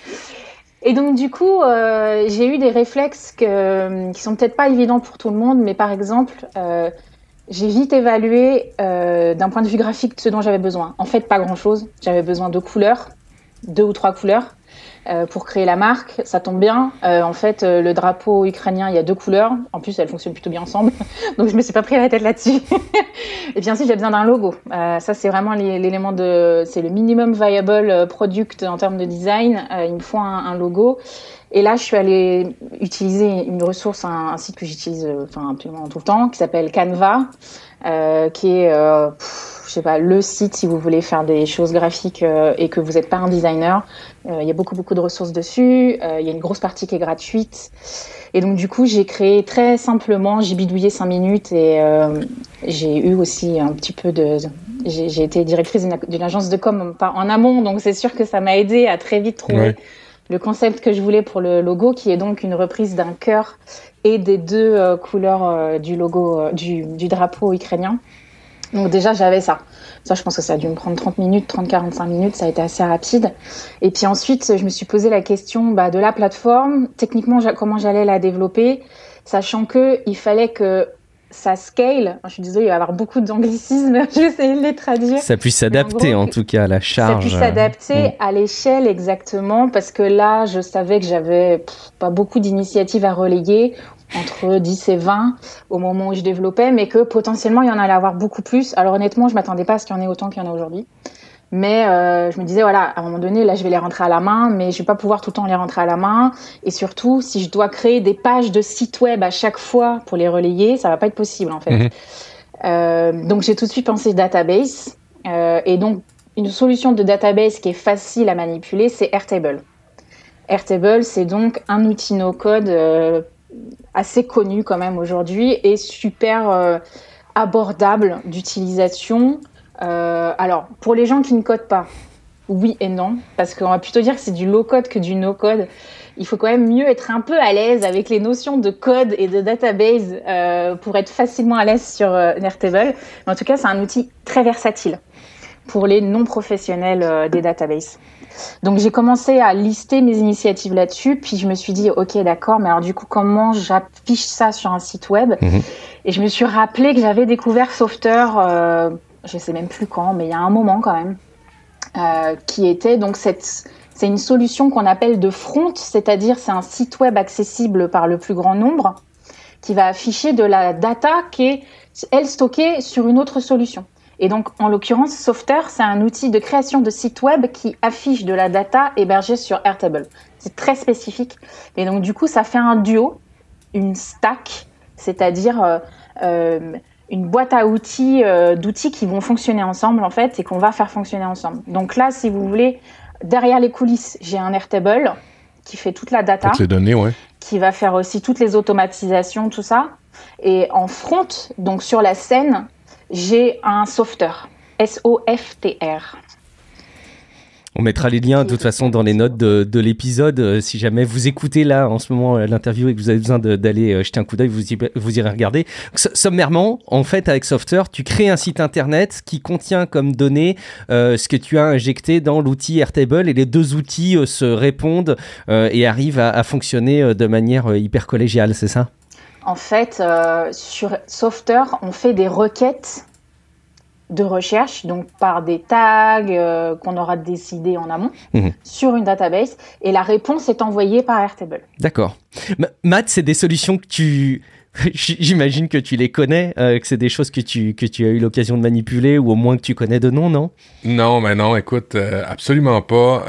et donc, du coup, euh, j'ai eu des réflexes que, qui sont peut-être pas évidents pour tout le monde, mais par exemple, j'ai vite évalué d'un point de vue graphique ce dont j'avais besoin. En fait, pas grand-chose. J'avais besoin de couleurs, deux ou trois couleurs. Euh, pour créer la marque. Ça tombe bien. Euh, en fait, euh, le drapeau ukrainien, il y a deux couleurs. En plus, elles fonctionnent plutôt bien ensemble. Donc, je me suis pas pris la tête là-dessus. et bien sûr, j'ai besoin d'un logo. ça, c'est vraiment l'élément de, c'est le minimum viable product en termes de design. il me faut un, logo. Et là, je suis allée utiliser une ressource, un, site que j'utilise, enfin, absolument tout le temps, qui s'appelle Canva, qui est, je sais pas, le site si vous voulez faire des choses graphiques et que vous n'êtes pas un designer. Euh, il y a beaucoup, beaucoup de ressources dessus. Euh, il y a une grosse partie qui est gratuite. Et donc, du coup, j'ai créé très simplement, j'ai bidouillé cinq minutes et euh, j'ai eu aussi un petit peu de. J'ai été directrice d'une agence de com en amont, donc c'est sûr que ça m'a aidé à très vite trouver le concept que je voulais pour le logo, qui est donc une reprise d'un cœur et des deux couleurs du logo du, du drapeau ukrainien. Donc déjà, j'avais ça. Ça, je pense que ça a dû me prendre 30 minutes, 30-45 minutes, ça a été assez rapide. Et puis ensuite, je me suis posé la question bah, de la plateforme, techniquement, comment j'allais la développer, sachant que il fallait que ça scale. Je suis désolée, il va y avoir beaucoup d'anglicismes, je vais essayer de les traduire. Ça puisse s'adapter en, tout cas à la charge. Ça puisse s'adapter mm. à l'échelle exactement, parce que là, je savais que j'avais pas beaucoup d'initiatives à relayer entre 10 et 20 au moment où je développais, mais que potentiellement il y en allait avoir beaucoup plus. Alors honnêtement, je m'attendais pas à ce qu'il y en ait autant qu'il y en a aujourd'hui. Mais euh, je me disais, voilà, à un moment donné, là, je vais les rentrer à la main, mais je vais pas pouvoir tout le temps les rentrer à la main. Et surtout, si je dois créer des pages de site web à chaque fois pour les relayer, ça va pas être possible, en fait. Mhm. Euh, donc, j'ai tout de suite pensé database. Euh, et donc, une solution de database qui est facile à manipuler, c'est Airtable. Airtable, c'est donc un outil no-code assez connu quand même aujourd'hui et super abordable d'utilisation. alors, pour les gens qui ne codent pas, oui et non, parce qu'on va plutôt dire que c'est du low code que du no code. Il faut quand même mieux être un peu à l'aise avec les notions de code et de database euh, pour être facilement à l'aise sur euh, en tout cas, c'est un outil très versatile pour les non professionnels euh, des databases. Donc j'ai commencé à lister mes initiatives là-dessus, puis je me suis dit ok d'accord, mais alors du coup comment j'affiche ça sur un site web? Mhm. Et je me suis rappelé que j'avais découvert Softer, euh, je sais même plus quand, mais il y a un moment quand même. Euh, qui était donc cette c'est une solution qu'on appelle de front, c'est-à-dire c'est un site web accessible par le plus grand nombre qui va afficher de la data qui est elle stockée sur une autre solution. Et donc en l'occurrence Softer, c'est un outil de création de site web qui affiche de la data hébergée sur Airtable. C'est très spécifique. Et donc du coup ça fait un duo, une stack, c'est-à-dire euh, euh, une boîte à outils euh, d'outils qui vont fonctionner ensemble en fait et qu'on va faire fonctionner ensemble. Donc là, si vous voulez, derrière les coulisses, j'ai un Airtable qui fait toute la data, les données, ouais. qui va faire aussi toutes les automatisations, tout ça. Et en front, donc sur la scène, j'ai un softer, S-O-F-T-R. On mettra les liens de toute façon dans les notes de, l'épisode. Euh, si jamais vous écoutez là en ce moment euh, l'interview et que vous avez besoin d'aller euh, jeter un coup d'œil, vous, vous irez regarder. Sommairement, en fait, avec Softer, tu crées un site internet qui contient comme données ce que tu as injecté dans l'outil Airtable et les deux outils se répondent et arrivent à, à fonctionner de manière hyper collégiale, c'est ça? En fait, sur Softer, on fait des requêtes de recherche, donc par des tags euh, qu'on aura décidé en amont mhm. sur une database, et la réponse est envoyée par Airtable. D'accord. Matt, c'est des solutions que tu... J'imagine que tu les connais, euh, que c'est des choses que tu, que tu as eu l'occasion de manipuler ou au moins que tu connais de nom, non? Non, mais non, écoute, euh, absolument pas.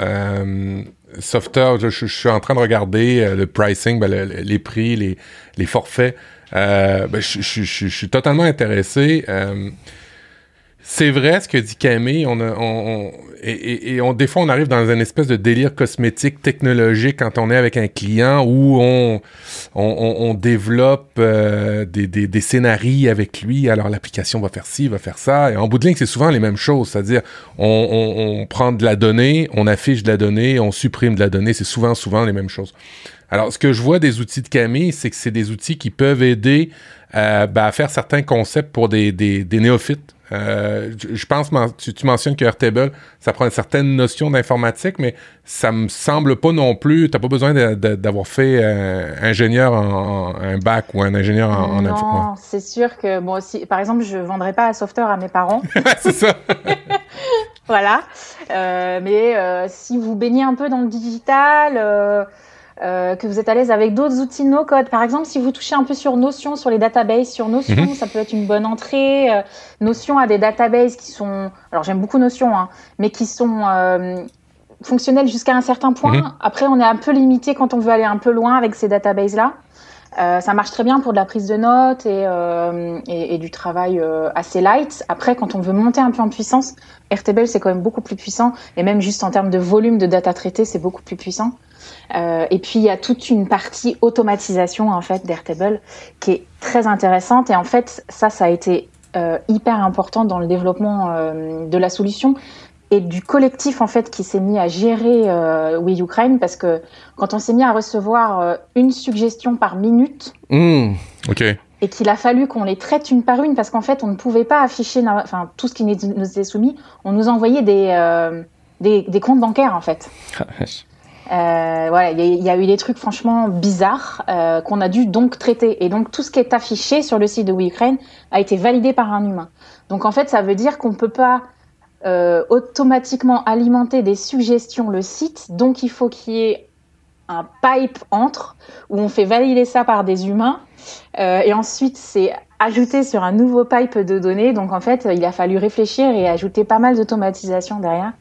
Softer, je, suis en train de regarder le pricing, ben, les prix, les, les forfaits. Ben, je, je, suis totalement intéressé. C'est vrai ce que dit Camille. On, on, et, et, on, des fois, on arrive dans un espèce de délire cosmétique technologique quand on est avec un client où on, on, développe euh, des, des, avec lui. Alors, l'application va faire ci, va faire ça. Et en bout de ligne, c'est souvent les mêmes choses. C'est-à-dire, on, prend de la donnée, on affiche de la donnée, on supprime de la donnée. C'est souvent, souvent les mêmes choses. Alors, ce que je vois des outils de Camille, c'est que c'est des outils qui peuvent aider euh, ben, à faire certains concepts pour des, des néophytes. Euh, je pense, tu, tu, mentionnes que Airtable, ça prend une certaine notion d'informatique, mais ça me semble pas non plus, tu n'as pas besoin d'avoir fait euh, ingénieur en, un bac ou un ingénieur en, en Non, c'est sûr que, bon, si, par exemple, je vendrais pas un software à mes parents. c'est ça. voilà. Euh, mais si vous baignez un peu dans le digital, euh, que vous êtes à l'aise avec d'autres outils no-code. Par exemple, si vous touchez un peu sur Notion, sur les databases, sur Notion, mhm. ça peut être une bonne entrée. Euh, Notion a des databases qui sont, alors j'aime beaucoup Notion, hein, mais qui sont euh, fonctionnelles jusqu'à un certain point. Mhm. Après, on est un peu limité quand on veut aller un peu loin avec ces databases-là. Ça marche très bien pour de la prise de notes et, et, et du travail assez light. Après, quand on veut monter un peu en puissance, Airtable c'est quand même beaucoup plus puissant et même juste en termes de volume de data traité, c'est beaucoup plus puissant. Euh, et puis il y a toute une partie automatisation en fait d'Airtable qui est très intéressante. Et en fait ça ça a été euh, hyper important dans le développement euh, de la solution et du collectif en fait qui s'est mis à gérer euh, We Ukraine. Parce que quand on s'est mis à recevoir une suggestion par minute mmh, et qu'il a fallu qu'on les traite une par une parce qu'en fait on ne pouvait pas afficher enfin tout ce qui nous était soumis on nous envoyait des euh, des, des, comptes bancaires en fait euh, il y, a eu des trucs franchement bizarres euh, qu'on a dû donc traiter. Et donc tout ce qui est affiché sur le site de We Ukraine a été validé par un humain. Donc en fait, ça veut dire qu'on peut pas euh, automatiquement alimenter des suggestions le site, donc il faut qu'il y ait un pipe entre où on fait valider ça par des humains et ensuite c'est ajouté sur un nouveau pipe de données. Donc en fait, il a fallu réfléchir et ajouter pas mal d'automatisation derrière.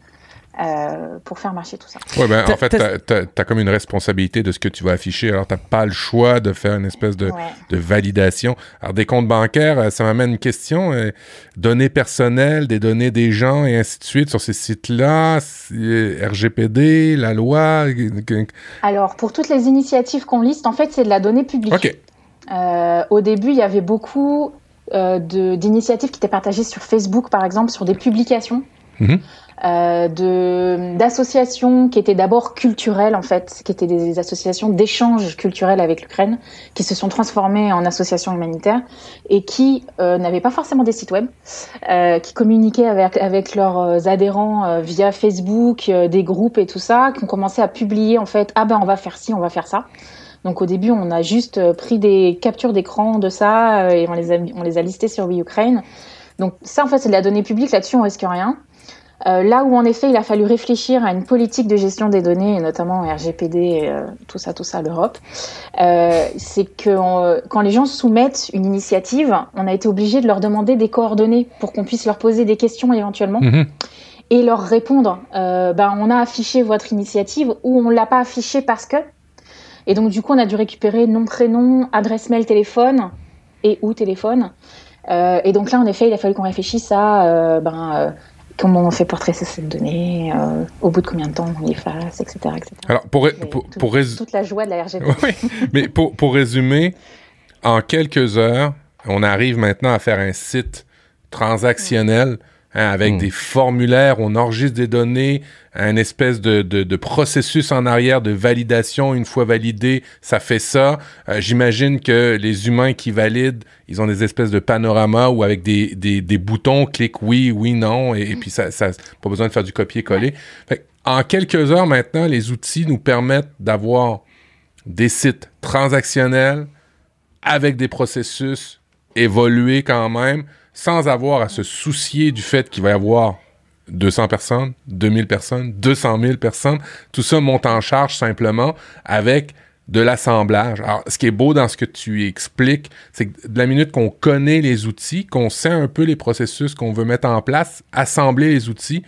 Euh, pour faire marcher tout ça. Ouais, ben, en fait, tu as, comme une responsabilité de ce que tu vas afficher. Alors, tu pas le choix de faire une espèce de, de validation. Alors, des comptes bancaires, euh, ça m'amène une question. Euh, données personnelles, des données des gens et ainsi de suite sur ces sites-là, RGPD, la loi. Alors, pour toutes les initiatives qu'on liste, en fait, c'est de la donnée publique. Au début, il y avait beaucoup d'initiatives qui étaient partagées sur Facebook, par exemple, sur des publications. Mm euh, d'associations qui étaient d'abord culturelles en fait, qui étaient des associations d'échange culturel avec l'Ukraine, qui se sont transformées en associations humanitaires et qui euh, n'avaient pas forcément des sites web, euh, qui communiquaient avec avec leurs adhérents euh, via Facebook, euh, des groupes et tout ça, qui ont commencé à publier en fait ah ben on va faire ci, on va faire ça. Donc au début, on a juste pris des captures d'écran de ça et on les a, on les a listés sur We Ukraine. Donc ça, en fait, c'est de la donnée publique. Là-dessus, on risque rien. Euh, là où en effet il a fallu réfléchir à une politique de gestion des données, et notamment RGPD, euh, tout ça, tout ça, l'Europe, euh, c'est que quand les gens soumettent une initiative, on a été obligé de leur demander des coordonnées pour qu'on puisse leur poser des questions éventuellement. Mhm. Et leur répondre, ben, on a affiché votre initiative ou on l'a pas affiché parce que. Et donc du coup, on a dû récupérer nom, prénom, adresse mail, téléphone et ou téléphone. et donc là, en effet, il a fallu qu'on réfléchisse à ben, comment on fait pour tracer cette donnée, euh, au bout de combien de temps on l'efface, etc., etc. Alors, pour, pour, toute la joie de la RGPD. oui, mais pour, pour résumer, en quelques heures, on arrive maintenant à faire un site transactionnel Hein, avec hmm. des formulaires, on enregistre des données, un espèce de, de, de, processus en arrière de validation. Une fois validé, ça fait ça. Euh, j'imagine que les humains qui valident, ils ont des espèces de panoramas ou avec des, des, des boutons, clique oui, oui, non, et, puis ça, ça, pas besoin de faire du copier-coller. En quelques heures maintenant, les outils nous permettent d'avoir des sites transactionnels avec des processus évolués quand même sans avoir à se soucier du fait qu'il va y avoir 200 personnes, 2000 personnes, 200 000 personnes. Tout ça monte en charge simplement avec de l'assemblage. Alors, ce qui est beau dans ce que tu expliques, c'est que de la minute qu'on connaît les outils, qu'on sait un peu les processus qu'on veut mettre en place, assembler les outils,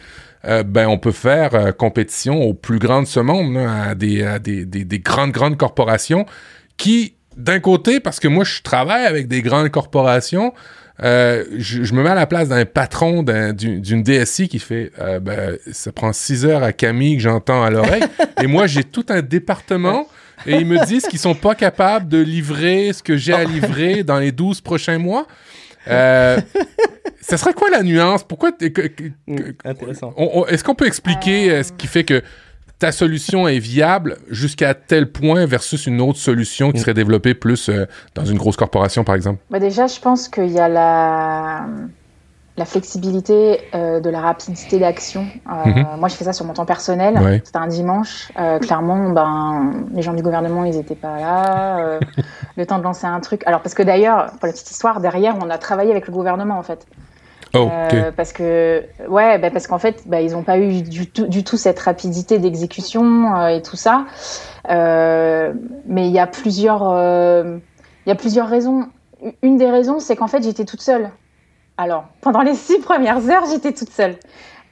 euh, ben on peut faire euh, compétition aux plus grandes de ce monde, à, des, à des, grandes, grandes corporations qui, d'un côté, parce que moi je travaille avec des grandes corporations, euh, je, me mets à la place d'un patron d'une DSI qui fait euh, ben, ça prend six heures à Camille que j'entends à l'oreille. et moi, j'ai tout un département et ils me disent qu'ils sont pas capables de livrer ce que j'ai à livrer dans les 12 prochains mois. Euh, ça serait quoi la nuance? Pourquoi. Hmm, intéressant. Est-ce qu'on peut expliquer ce qui fait que ta solution est viable jusqu'à tel point versus une autre solution qui serait développée plus euh, dans une grosse corporation, par exemple? Bah déjà, je pense qu'il y a la, la flexibilité euh, de la rapidité d'action. Euh, mhm. Moi, je fais ça sur mon temps personnel. C'était un dimanche. clairement, ben, les gens du gouvernement, ils n'étaient pas là. le temps de lancer un truc. Alors, parce que d'ailleurs, pour la petite histoire, derrière, on a travaillé avec le gouvernement, en fait. Oh, euh, parce que ouais, bah parce qu'en fait, bah, ils n'ont pas eu du tout, du tout cette rapidité d'exécution euh, et tout ça. Euh, mais il y a plusieurs, il y a plusieurs raisons. Une des raisons, c'est qu'en fait, j'étais toute seule. Alors, pendant les six premières heures, j'étais toute seule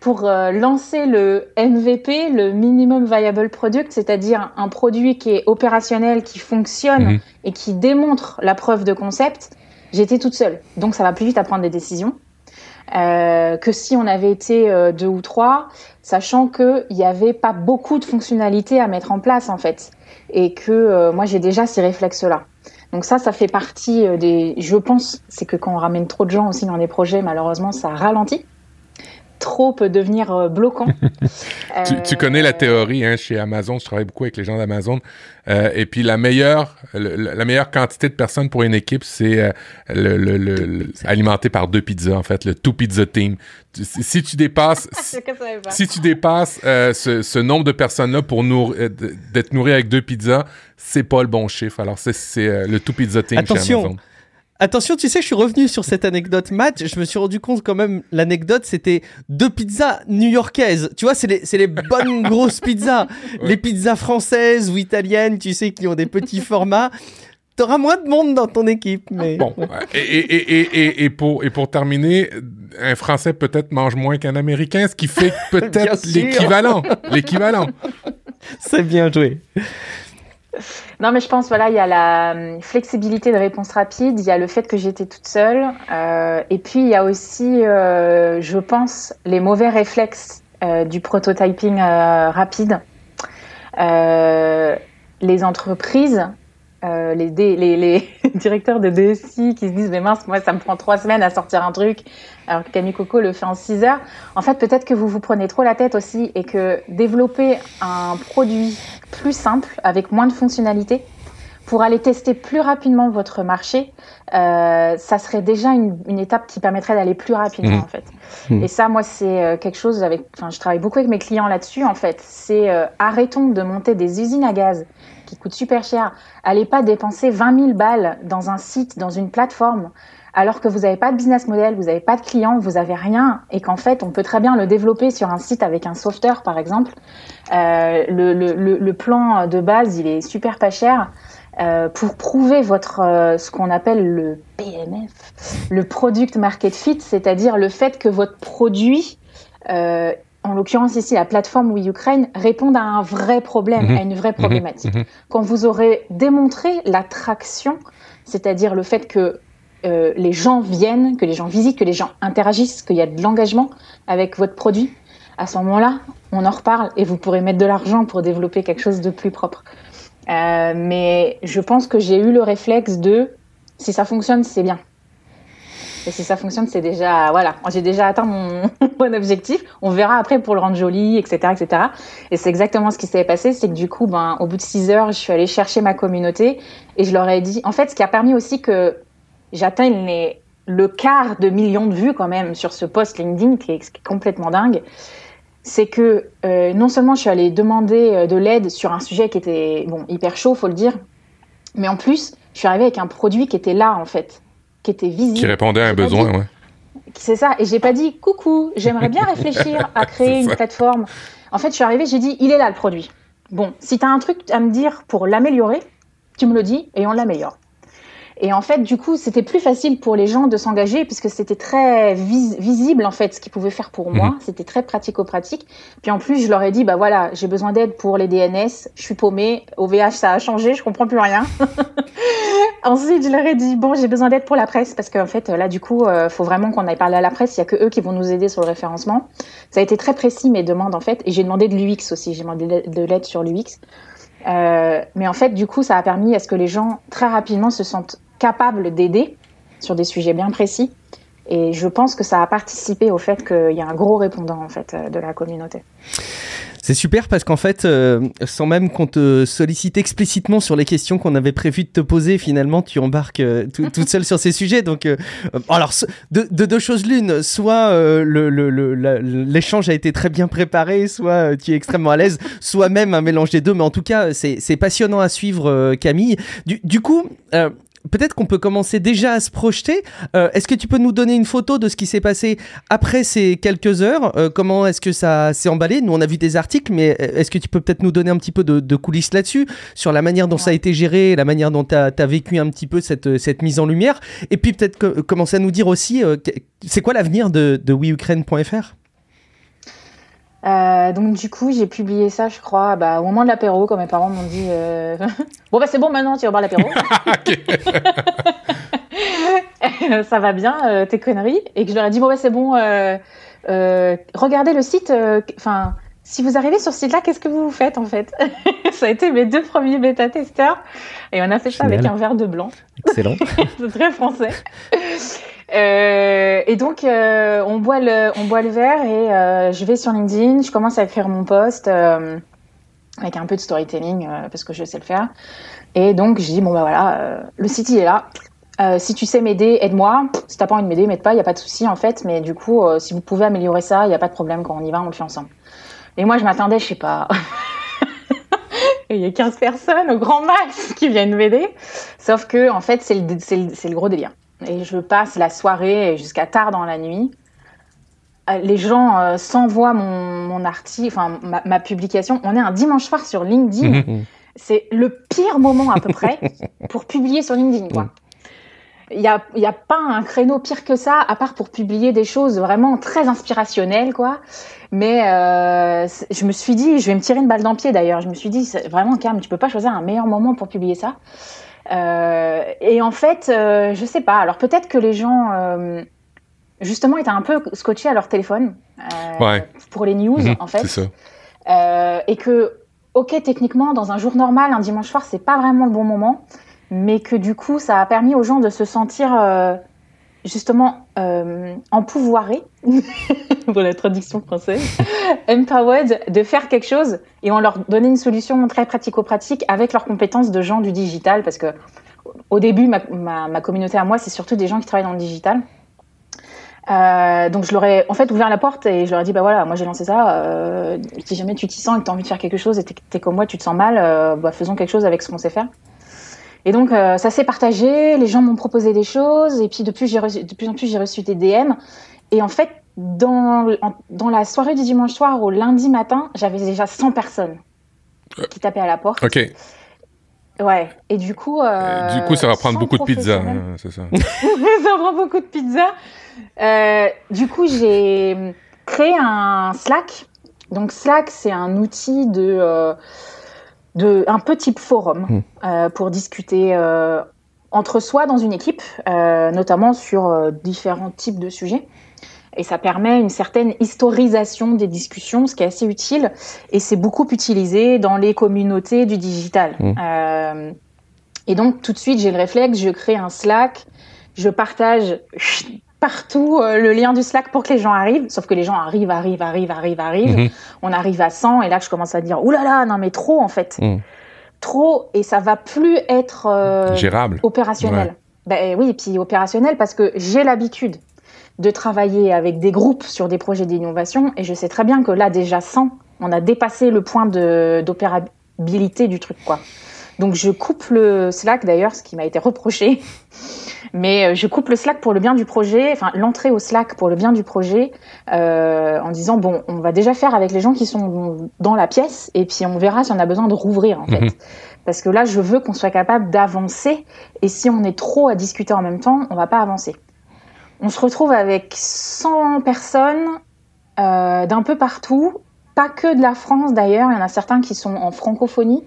pour lancer le MVP, le minimum viable product, c'est-à-dire un produit qui est opérationnel, qui fonctionne mhm. et qui démontre la preuve de concept. J'étais toute seule, donc ça va plus vite à prendre des décisions. Euh, que si on avait été euh, deux ou trois, sachant qu'il n'y avait pas beaucoup de fonctionnalités à mettre en place en fait, et que euh, moi j'ai déjà ces réflexes-là. Donc ça, ça fait partie des. Je pense, c'est que quand on ramène trop de gens aussi dans des projets, malheureusement, ça ralentit trop peut devenir euh, bloquant. tu, connais la théorie hein, chez Amazon, je travaille beaucoup avec les gens d'Amazon. Euh, et puis la meilleure, la meilleure quantité de personnes pour une équipe, c'est euh, le, alimenté par deux pizzas en fait, le two pizza team. Si tu dépasses, si, tu dépasses ce, nombre de personnes là pour d'être nourri avec deux pizzas, c'est pas le bon chiffre. Alors c'est le two pizza team Attention. chez Amazon. Attention, tu sais, je suis revenu sur cette anecdote Matt. Je me suis rendu compte quand même, l'anecdote, c'était deux pizzas new-yorkaises. Tu vois, c'est les, les, bonnes grosses pizzas. Les pizzas françaises ou italiennes, tu sais, qui ont des petits formats. T'auras moins de monde dans ton équipe, mais... Bon, et, et, et, et, pour, et pour terminer, un Français peut-être mange moins qu'un Américain, ce qui fait peut-être l'équivalent. L'équivalent. C'est bien joué. Non, mais je pense, voilà, il y a la hum, flexibilité de réponse rapide, il y a le fait que j'étais toute seule, euh, et puis il y a aussi, euh, je pense, les mauvais réflexes euh, du prototyping rapide. les entreprises les, les, directeurs de DSI qui se disent mais mince moi ça me prend trois semaines à sortir un truc alors que Camille Coco le fait en six heures en fait peut-être que vous vous prenez trop la tête aussi et que développer un produit plus simple avec moins de fonctionnalités pour aller tester plus rapidement votre marché euh, ça serait déjà une, une, étape qui permettrait d'aller plus rapidement mmh. en fait mmh. et ça moi c'est euh, quelque chose avec enfin je travaille beaucoup avec mes clients là-dessus en fait c'est euh, arrêtons de monter des usines à gaz qui coûte super cher. Allez pas dépenser 20 000 balles dans un site, dans une plateforme, alors que vous n'avez pas de business model, vous n'avez pas de clients, vous n'avez rien, et qu'en fait, on peut très bien le développer sur un site avec un software, par exemple. Euh, le, le, le, plan de base, il est super pas cher. Euh, pour prouver votre euh, ce qu'on appelle le PMF, le product market fit, c'est-à-dire le fait que votre produit euh, en l'occurrence ici la plateforme We Ukraine, répondent à un vrai problème, mhm. à une vraie mhm. problématique. Mhm. Quand vous aurez démontré l'attraction, c'est-à-dire le fait que les gens viennent, que les gens visitent, que les gens interagissent, qu'il y a de l'engagement avec votre produit, à ce moment-là, on en reparle et vous pourrez mettre de l'argent pour développer quelque chose de plus propre. Euh, mais je pense que j'ai eu le réflexe de si ça fonctionne, c'est bien. Et si ça fonctionne, c'est déjà, voilà, j'ai déjà atteint mon, bon objectif. On verra après pour le rendre joli, etc., etc. Et c'est exactement ce qui s'est passé, c'est que du coup, ben, au bout de six heures, je suis allée chercher ma communauté et je leur ai dit, en fait, ce qui a permis aussi que j'atteigne le quart de million de vues quand même sur ce post LinkedIn, qui est, complètement dingue, c'est que euh, non seulement je suis allée demander euh, de l'aide sur un sujet qui était bon hyper chaud, faut le dire, mais en plus, je suis arrivée avec un produit qui était là en fait qui était visible. Qui répondait à un besoin, ouais. C'est ça. Et j'ai pas dit coucou, j'aimerais bien réfléchir à créer une plateforme. En fait, je suis arrivée, j'ai dit il est là le produit. Bon, si tu as un truc à me dire pour l'améliorer, tu me le dis et on l'améliore. Et en fait, du coup, c'était plus facile pour les gens de s'engager puisque c'était très visible en fait ce qu'ils pouvaient faire pour moi. Mhm. C'était très pratico-pratique. Puis en plus, je leur ai dit bah voilà, j'ai besoin d'aide pour les DNS. Je suis paumée. OVH, ça a changé. Je comprends plus rien. Ensuite, je leur ai dit bon, j'ai besoin d'aide pour la presse parce qu'en fait, là, du coup, euh, faut vraiment qu'on aille parler à la presse. Il y a que eux qui vont nous aider sur le référencement. Ça a été très précis mes demandes en fait. Et j'ai demandé de l'UX aussi. J'ai demandé de l'aide sur l'UX. Euh, mais en fait, du coup, ça a permis à ce que les gens très rapidement se sentent capable d'aider sur des sujets bien précis. Et je pense que ça a participé au fait qu'il y a un gros répondant en fait euh, de la communauté. C'est super parce qu'en fait, euh, sans même qu'on te sollicite explicitement sur les questions qu'on avait prévu de te poser, finalement, tu embarques euh, toute seule sur ces sujets. Donc, alors, de, deux choses l'une, soit l'échange a été très bien préparé, soit tu es extrêmement à l'aise, soit même un mélange des deux. Mais en tout cas, c'est passionnant à suivre, Camille. Du, du coup, peut-être qu'on peut commencer déjà à se projeter. Euh, est-ce que tu peux nous donner une photo de ce qui s'est passé après ces quelques heures? Euh, Comment est-ce que ça s'est emballé? Nous, on a vu des articles, mais euh, est-ce que tu peux peut-être nous donner un petit peu de, coulisses là-dessus, sur la manière dont ça a été géré, la manière dont tu as, vécu un petit peu cette, cette mise en lumière? Et puis peut-être commencer à nous dire aussi, c'est quoi l'avenir de, de weukraine.fr euh, donc du coup, j'ai publié ça, je crois, bah, au moment de l'apéro, quand mes parents m'ont dit euh... bon bah c'est bon maintenant, tu vas boire l'apéro. ça va bien, euh, tes conneries, et que je leur ai dit bon bah c'est bon, regardez le site. Enfin, si vous arrivez sur ce site-là, qu'est-ce que vous faites en fait? Ça a été mes deux premiers bêta-testeurs, et on a fait ça avec un verre de blanc. Excellent. c'est très français. Euh, et donc, euh, on, boit le, on boit le verre et euh, je vais sur LinkedIn, je commence à écrire mon post euh, avec un peu de storytelling parce que je sais le faire. Et donc, je dis, bon, bah voilà, le site, il est là. si tu sais m'aider, aide-moi. Si t'as pas envie de m'aider, m'aide pas, il n'y a pas de souci en fait. Mais du coup, si vous pouvez améliorer ça, il n'y a pas de problème. Quand on y va, on le fait ensemble. Et moi, je m'attendais, je sais pas. Il y a 15 personnes au grand max qui viennent m'aider. Sauf que, en fait, c'est le, le, le gros délire et je passe la soirée jusqu'à tard dans la nuit. Euh, les gens euh, s'envoient mon, mon article, enfin ma, publication. On est un dimanche soir sur LinkedIn. Mhm. C'est le pire moment à peu près pour publier sur LinkedIn. Quoi. Il n'y a, y a pas un créneau pire que ça, à part pour publier des choses vraiment très inspirationnelles, quoi. Mais euh, je me suis dit, je vais me tirer une balle dans le pied d'ailleurs. Je me suis dit, vraiment, Cam, tu peux pas choisir un meilleur moment pour publier ça. Euh, et en fait, euh, je sais pas. Alors peut-être que les gens, euh, justement, étaient un peu scotchés à leur téléphone euh, Ouais. pour les news, Mhm, en fait. C'est ça. Et que, ok, techniquement, dans un jour normal, un dimanche soir, c'est pas vraiment le bon moment, mais que du coup, ça a permis aux gens de se sentir justement euh, pour la traduction française, empowered, de faire quelque chose, et on leur donnait une solution très pratico-pratique avec leurs compétences de gens du digital, parce que au début, ma, communauté à moi, c'est surtout des gens qui travaillent dans le digital. Euh, donc je leur ai en fait ouvert la porte et je leur ai dit bah voilà moi j'ai lancé ça euh, si jamais tu t'y sens et que tu as envie de faire quelque chose et t'es es comme moi tu te sens mal euh, bah faisons quelque chose avec ce qu'on sait faire et donc euh, ça s'est partagé les gens m'ont proposé des choses et puis reçu, de plus en plus j'ai reçu des DM et en fait dans en, dans la soirée du dimanche soir au lundi matin j'avais déjà 100 personnes qui tapaient à la porte OK. ouais et du coup euh, du coup, ça va prendre 100 beaucoup de pizza, hein, c'est ça. ça prend beaucoup de pizza. Euh, du coup, j'ai créé un Slack. Donc Slack, c'est un outil de, de un peu type forum Mm. euh, pour discuter euh, entre soi dans une équipe, euh, notamment sur différents types de sujets. Et ça permet une certaine historisation des discussions, ce qui est assez utile. Et c'est beaucoup utilisé dans les communautés du digital. Mm. Euh, et donc, tout de suite, j'ai le réflexe, je crée un Slack, je partage partout euh, le lien du Slack pour que les gens arrivent. Sauf que les gens arrivent, arrivent, arrivent, arrivent, arrivent. Mhm. On arrive à 100 et là, je commence à dire, oulala, là là, non mais trop en fait. Mm. Trop et ça va plus être euh, Gérable. opérationnel. Ben oui, et puis opérationnel parce que j'ai l'habitude de travailler avec des groupes sur des projets d'innovation et je sais très bien que là déjà 100, on a dépassé le point d'opérabilité du truc quoi. Donc je coupe le Slack d'ailleurs, ce qui m'a été reproché, mais euh, je coupe le Slack pour le bien du projet, enfin l'entrée au Slack pour le bien du projet, euh, en disant bon, on va déjà faire avec les gens qui sont dans la pièce et puis on verra si on a besoin de rouvrir en fait. Mhm. Parce que là, je veux qu'on soit capable d'avancer et si on est trop à discuter en même temps, on va pas avancer. On se retrouve avec 100 personnes euh, d'un peu partout, pas que de la France d'ailleurs, il y en a certains qui sont en francophonie,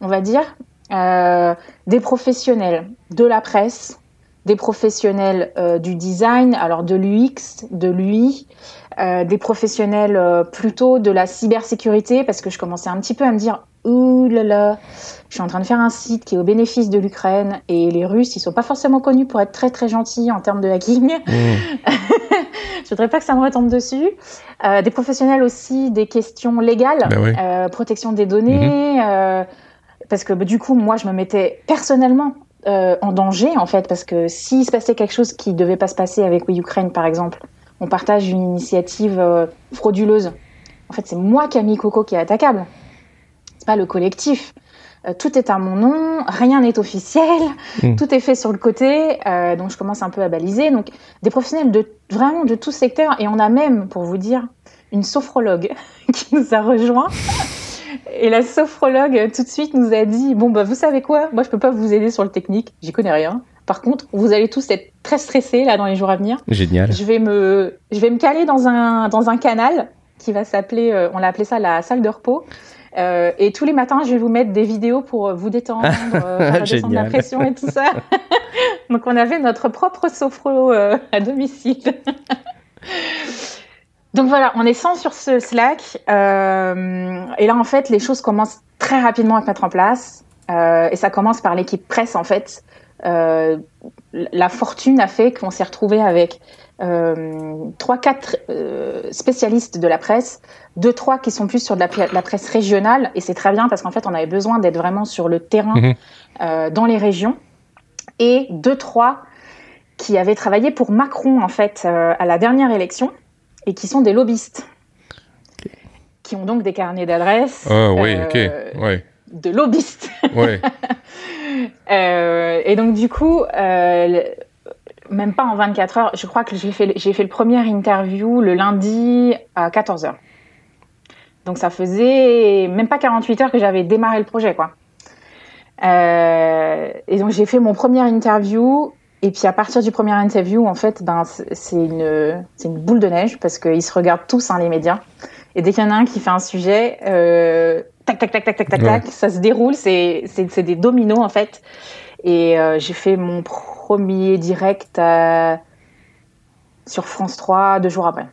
on va dire, des professionnels de la presse, des professionnels euh, du design, alors de l'UX, de l'UI, euh, des professionnels euh, plutôt de la cybersécurité, parce que je commençais un petit peu à me dire, ouh là là, je suis en train de faire un site qui est au bénéfice de l'Ukraine, et les Russes, ils sont pas forcément connus pour être très très gentils en termes de hacking. Mm. je voudrais pas que ça me retombe dessus. Euh, des professionnels aussi des questions légales, Ben oui. euh, protection des données, euh, parce que bah, du coup, moi, je me mettais personnellement euh, en danger, en fait, parce que s'il se passait quelque chose qui devait pas se passer avec We Ukraine, par exemple, on partage une initiative euh, frauduleuse. En fait, c'est moi, Camille Coco, qui est attaquable. C'est pas le collectif. Euh, tout est à mon nom, rien n'est officiel, Mm. tout est fait sur le côté, donc je commence un peu à baliser. Donc des professionnels de vraiment de tout secteur, et on a même, pour vous dire, une sophrologue qui nous a rejoint. Et la sophrologue euh, tout de suite nous a dit bon bah vous savez quoi, moi je peux pas vous aider sur le technique, j'y connais rien. Par contre, vous allez tous être très stressés là dans les jours à venir. Génial. Je vais me, je vais me caler dans un, dans un canal qui va s'appeler, euh, on l'a appelé ça la salle de repos. Euh, et tous les matins, je vais vous mettre des vidéos pour vous détendre, euh, redescendre la pression et tout ça. Donc on avait notre propre sophro à domicile. Donc voilà, on est 100 sur ce Slack. euh, et là, en fait, les choses commencent très rapidement à se mettre en place. Euh, et ça commence par l'équipe presse, en fait. Euh, la fortune a fait qu'on s'est retrouvé avec euh, trois, quatre euh, spécialistes de la presse, deux, trois qui sont plus sur de la, presse régionale, et c'est très bien parce qu'en fait, on avait besoin d'être vraiment sur le terrain Mhm. euh, dans les régions, et deux, trois qui avaient travaillé pour Macron en fait euh, à la dernière élection et qui sont des lobbyistes, qui ont donc des carnets d'adresses Ah oui, euh, ok. Ouais, de lobbyistes. ouais. Euh, et donc du coup, euh, même pas en 24 heures, je crois que j'ai fait, j'ai fait le premier interview le lundi à 14 heures. Donc ça faisait même pas 48 heures que j'avais démarré le projet, quoi. et donc j'ai fait mon premier interview et puis à partir du premier interview, en fait, ben, c'est une, une boule de neige parce qu'ils se regardent tous, hein, les médias. Et dès qu'il y en a un qui fait un sujet, euh, tac, tac, tac, tac, tac, tac, tac, ça se déroule. C'est des dominos, en fait. Et euh, j'ai fait mon premier direct sur France 3 deux jours après.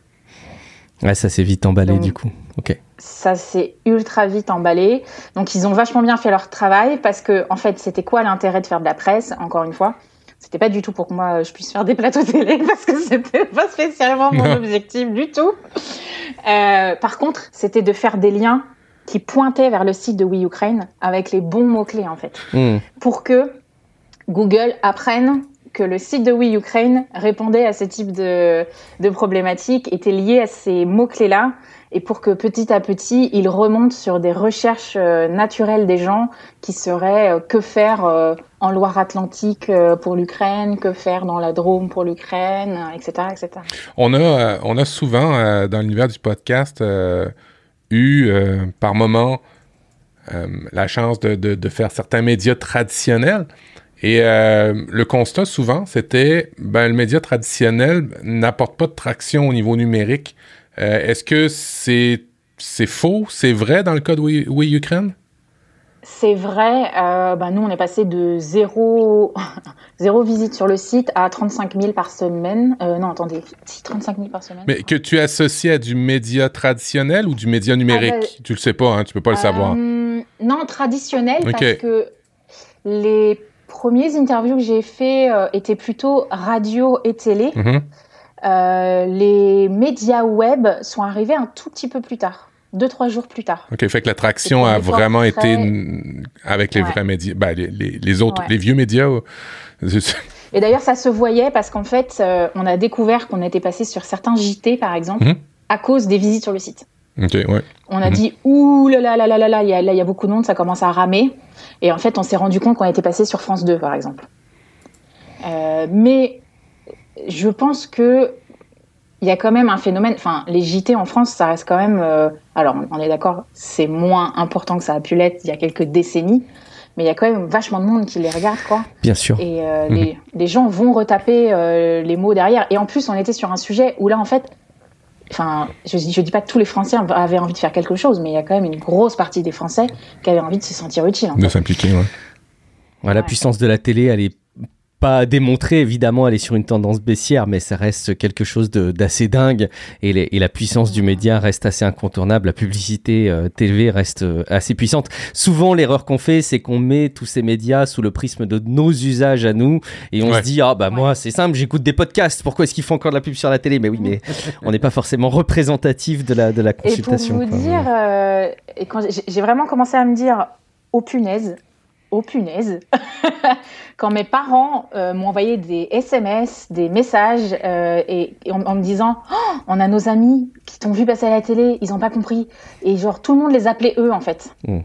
Ouais, ça s'est vite emballé du coup. Ok. Ça s'est ultra vite emballé. Donc ils ont vachement bien fait leur travail parce que en fait c'était quoi l'intérêt de faire de la presse Encore une fois, c'était pas du tout pour que moi je puisse faire des plateaux télé parce que c'était pas spécialement mon objectif du tout. Euh, par contre, c'était de faire des liens qui pointaient vers le site de We Ukraine avec les bons mots-clés en fait. Hmm. Pour que Google apprenne que le site de We Ukraine répondait à ce type de, de problématiques, était lié à ces mots-clés-là et pour que petit à petit, il remonte sur des recherches euh, naturelles des gens qui seraient euh, que faire euh, en Loire-Atlantique pour l'Ukraine, que faire dans la Drôme pour l'Ukraine, etc., etc. On a, on a souvent dans l'univers du podcast eu par moment la chance de, de, de, faire certains médias traditionnels. Et le constat souvent, c'était ben le média traditionnel n'apporte pas de traction au niveau numérique. Euh, est-ce que c'est c'est faux, c'est vrai dans le cas de Oui, Ukraine? C'est vrai, euh, bah, nous on est passé de zéro, zéro visite sur le site à 35 000 par semaine. Euh, non, attendez, 35 000 par semaine. Mais que tu associes à du média traditionnel ou du média numérique? Ah, bah, Tu le sais pas, hein, tu peux pas le savoir. Non, traditionnel, parce que les premiers interviews que j'ai fait étaient plutôt radio et télé. Mm-hmm. Euh, les médias web sont arrivés un tout petit peu plus tard deux, trois jours plus tard. OK, fait que l'attraction a vraiment été avec les vrais médias, ben, les, les, autres, les vieux médias. Et d'ailleurs, ça se voyait parce qu'en fait, euh, on a découvert qu'on était passé sur certains JT, par exemple, mhm. à cause des visites sur le site. Ouais. On a mhm. dit, ouh là là là là là là, il y, a, là, il y a beaucoup de monde, ça commence à ramer. Et en fait, on s'est rendu compte qu'on était passé sur France 2, par exemple. Euh, mais je pense que il y a quand même un phénomène. Enfin, les JT en France, ça reste quand même. Euh, alors, on est d'accord, c'est moins important que ça a pu l'être il y a quelques décennies, mais il y a quand même vachement de monde qui les regarde, quoi. Bien sûr. Et euh, mhm. les, gens vont retaper euh, les mots derrière. Et en plus, on était sur un sujet où là, en fait, enfin, je, je dis pas que tous les Français avaient envie de faire quelque chose, mais il y a quand même une grosse partie des Français qui avaient envie de se sentir utile. de s'impliquer, ouais. La puissance de la télé, elle est pas démontré, évidemment, elle est sur une tendance baissière, mais ça reste quelque chose d'assez dingue. Et, la puissance du média reste assez incontournable. La publicité euh, TV reste euh, assez puissante. Souvent, l'erreur qu'on fait, c'est qu'on met tous ces médias sous le prisme de nos usages à nous. Et on se dit, ah bah moi, c'est simple, j'écoute des podcasts. Pourquoi est-ce qu'il faut encore de la pub sur la télé? Mais oui, mais on n'est pas forcément représentatif de la, de la consultation. Et pour vous dire, euh, j'ai vraiment commencé à me dire, oh punaise, oh punaise, quand mes parents euh, m'ont envoyé des SMS, des messages, euh, et, en, me disant oh, On a nos amis qui t'ont vu passer à la télé, ils n'ont pas compris. Et genre, tout le monde les appelait eux, en fait. Mm.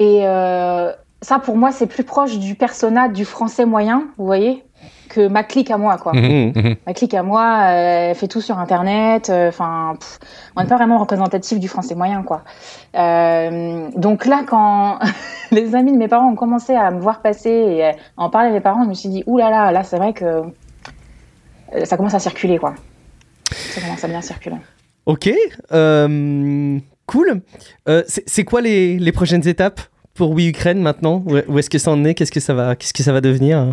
Et euh, ça, pour moi, c'est plus proche du persona du français moyen, vous voyez que ma clique à moi, quoi. Mhm, mhm. Ma clique à moi, elle fait tout sur Internet. Enfin, on n'est pas vraiment représentatif du français moyen, quoi. donc là, quand les amis de mes parents ont commencé à me voir passer et à en parler à mes parents, je me suis dit, oulala, là là, là c'est vrai que euh, ça commence à circuler, quoi. Ça commence à bien circuler. Ok, euh, cool. Euh, c'est quoi les, les, prochaines étapes pour Oui Ukraine maintenant? Où est-ce que ça en est? Qu'est-ce que ça va Qu'est-ce que ça va devenir?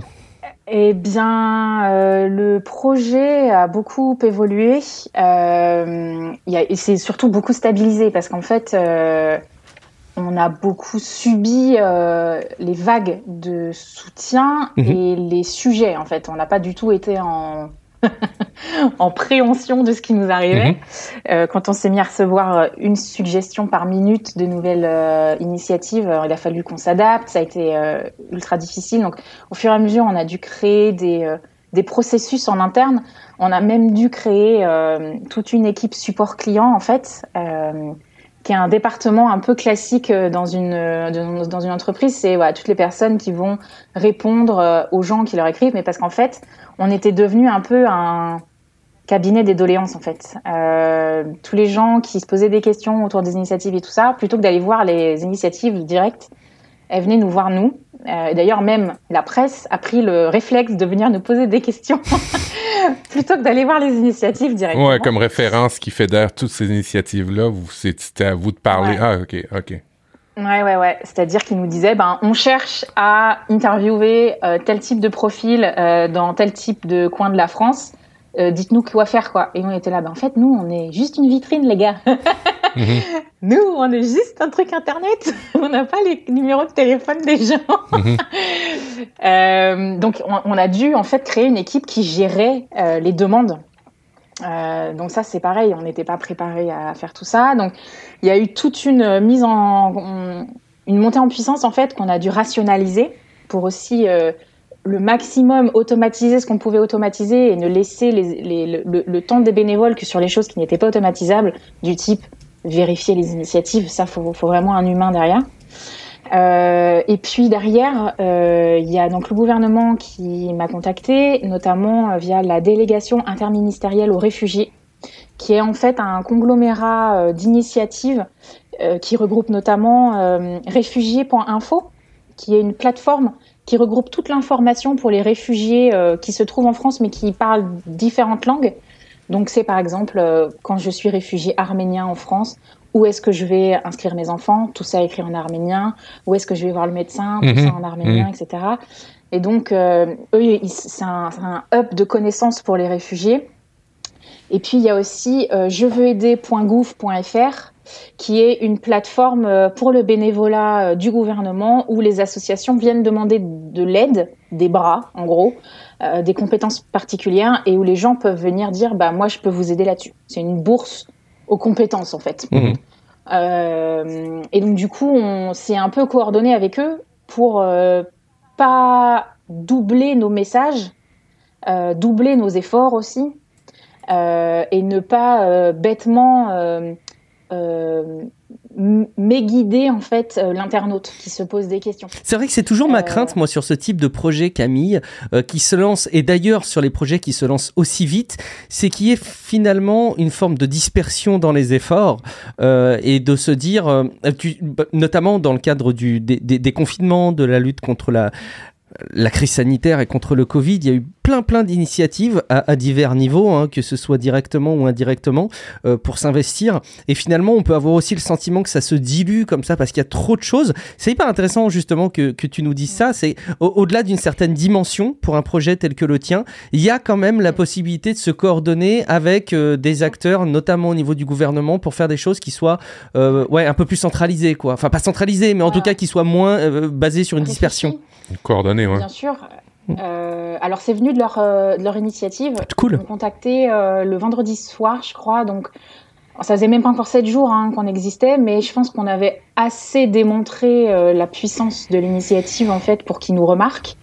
Eh bien, le projet a beaucoup évolué. Euh, c'est surtout beaucoup stabilisé parce qu'en fait, on a beaucoup subi euh, les vagues de soutien mhm. et les sujets. En fait, on n'a pas du tout été en en préhension de ce qui nous arrivait. Mhm. Euh, quand on s'est mis à recevoir une suggestion par minute de nouvelles euh, initiatives, il a fallu qu'on s'adapte. Ça a été ultra difficile. Donc, au fur et à mesure, on a dû créer des des processus en interne. On a même dû créer toute une équipe support client en fait qui est un département un peu classique euh, dans une euh, dans une entreprise, c'est voilà, toutes les personnes qui vont répondre euh, aux gens qui leur écrivent, mais parce qu'en fait, on était devenu un peu un cabinet des doléances en fait. Euh, tous les gens qui se posaient des questions autour des initiatives et tout ça, plutôt que d'aller voir les initiatives directes, elles venaient nous voir nous. D'ailleurs, même la presse a pris le réflexe de venir nous poser des questions plutôt que d'aller voir les initiatives directement. Ouais, comme référence qui fédère toutes ces initiatives-là, c'était à vous de parler. Ah, ok, ok. Ouais, ouais, ouais. C'est-à-dire qu'ils nous disaient, ben, on cherche à interviewer tel type de profil dans tel type de coin de la France. Euh, dites-nous quoi faire, quoi. Et on était là, ben, en fait, nous, on est juste une vitrine, les gars. Mhm. Nous, on est juste un truc internet. on n'a pas les numéros de téléphone des gens. Mhm. euh, donc, on, on, a dû, en fait, créer une équipe qui gérait euh, les demandes. Donc ça, c'est pareil, on n'était pas préparé à faire tout ça. Donc, il y a eu toute une mise en, une montée en puissance en fait qu'on a dû rationaliser pour aussi le maximum automatiser ce qu'on pouvait automatiser et ne laisser le, temps des bénévoles que sur les choses qui n'étaient pas automatisables, du type vérifier les initiatives, ça faut, faut vraiment un humain derrière. Euh, et puis derrière, euh, il y a donc le gouvernement qui m'a contacté, notamment euh, via la délégation interministérielle aux réfugiés, qui est en fait un conglomérat euh, d'initiatives qui regroupe notamment réfugiés.info, qui est une plateforme qui regroupe toute l'information pour les réfugiés euh, qui se trouvent en France mais qui parlent différentes langues. Donc c'est par exemple euh, quand je suis réfugié arménien en France, où est-ce que je vais inscrire mes enfants? Tout ça écrit en arménien. Où est-ce que je vais voir le médecin Tout mmh. ça en arménien, mmh. etc. Et donc euh, eux, c'est un, un, hub de connaissances pour les réfugiés. Et puis il y a aussi euh, jeveuxaider.gouv.fr qui est une plateforme euh, pour le bénévolat euh, du gouvernement où les associations viennent demander de l'aide, des bras en gros, euh, des compétences particulières et où les gens peuvent venir dire bah moi je peux vous aider là-dessus. C'est une bourse aux compétences en fait. Mmh. Euh, et donc du coup on s'est un peu coordonné avec eux pour euh, pas doubler nos messages, doubler nos efforts aussi et ne pas bêtement euh, guider en fait euh, l'internaute qui se pose des questions. C'est vrai que c'est toujours ma euh, crainte moi sur ce type de projet Camille euh, qui se lance et d'ailleurs sur les projets qui se lancent aussi vite, c'est qu'il y ait finalement une forme de dispersion dans les efforts et de se dire tu, notamment dans le cadre du des, des, des confinements, de la lutte contre la la crise sanitaire et contre le Covid, il y a eu plein plein d'initiatives à, à, divers niveaux, hein, que ce soit directement ou indirectement, euh, pour s'investir. Et finalement, on peut avoir aussi le sentiment que ça se dilue comme ça parce qu'il y a trop de choses. C'est hyper intéressant justement que, que tu nous dises ça. C'est au-delà d'une certaine dimension pour un projet tel que le tien, il y a quand même la possibilité de se coordonner avec euh, des acteurs, notamment au niveau du gouvernement, pour faire des choses qui soient euh, ouais un peu plus centralisées, quoi. Enfin pas centralisées, mais en voilà. tout cas qui soient moins basées sur une dispersion. Coordonnées, ouais. Bien sûr. Euh, alors c'est venu de leur, euh, de leur initiative. Cool. Ils m'ont contacté euh, le vendredi soir, je crois. Donc ça faisait même pas encore sept jours hein, qu'on existait, mais je pense qu'on avait assez démontré la puissance de l'initiative en fait pour qu'ils nous remarquent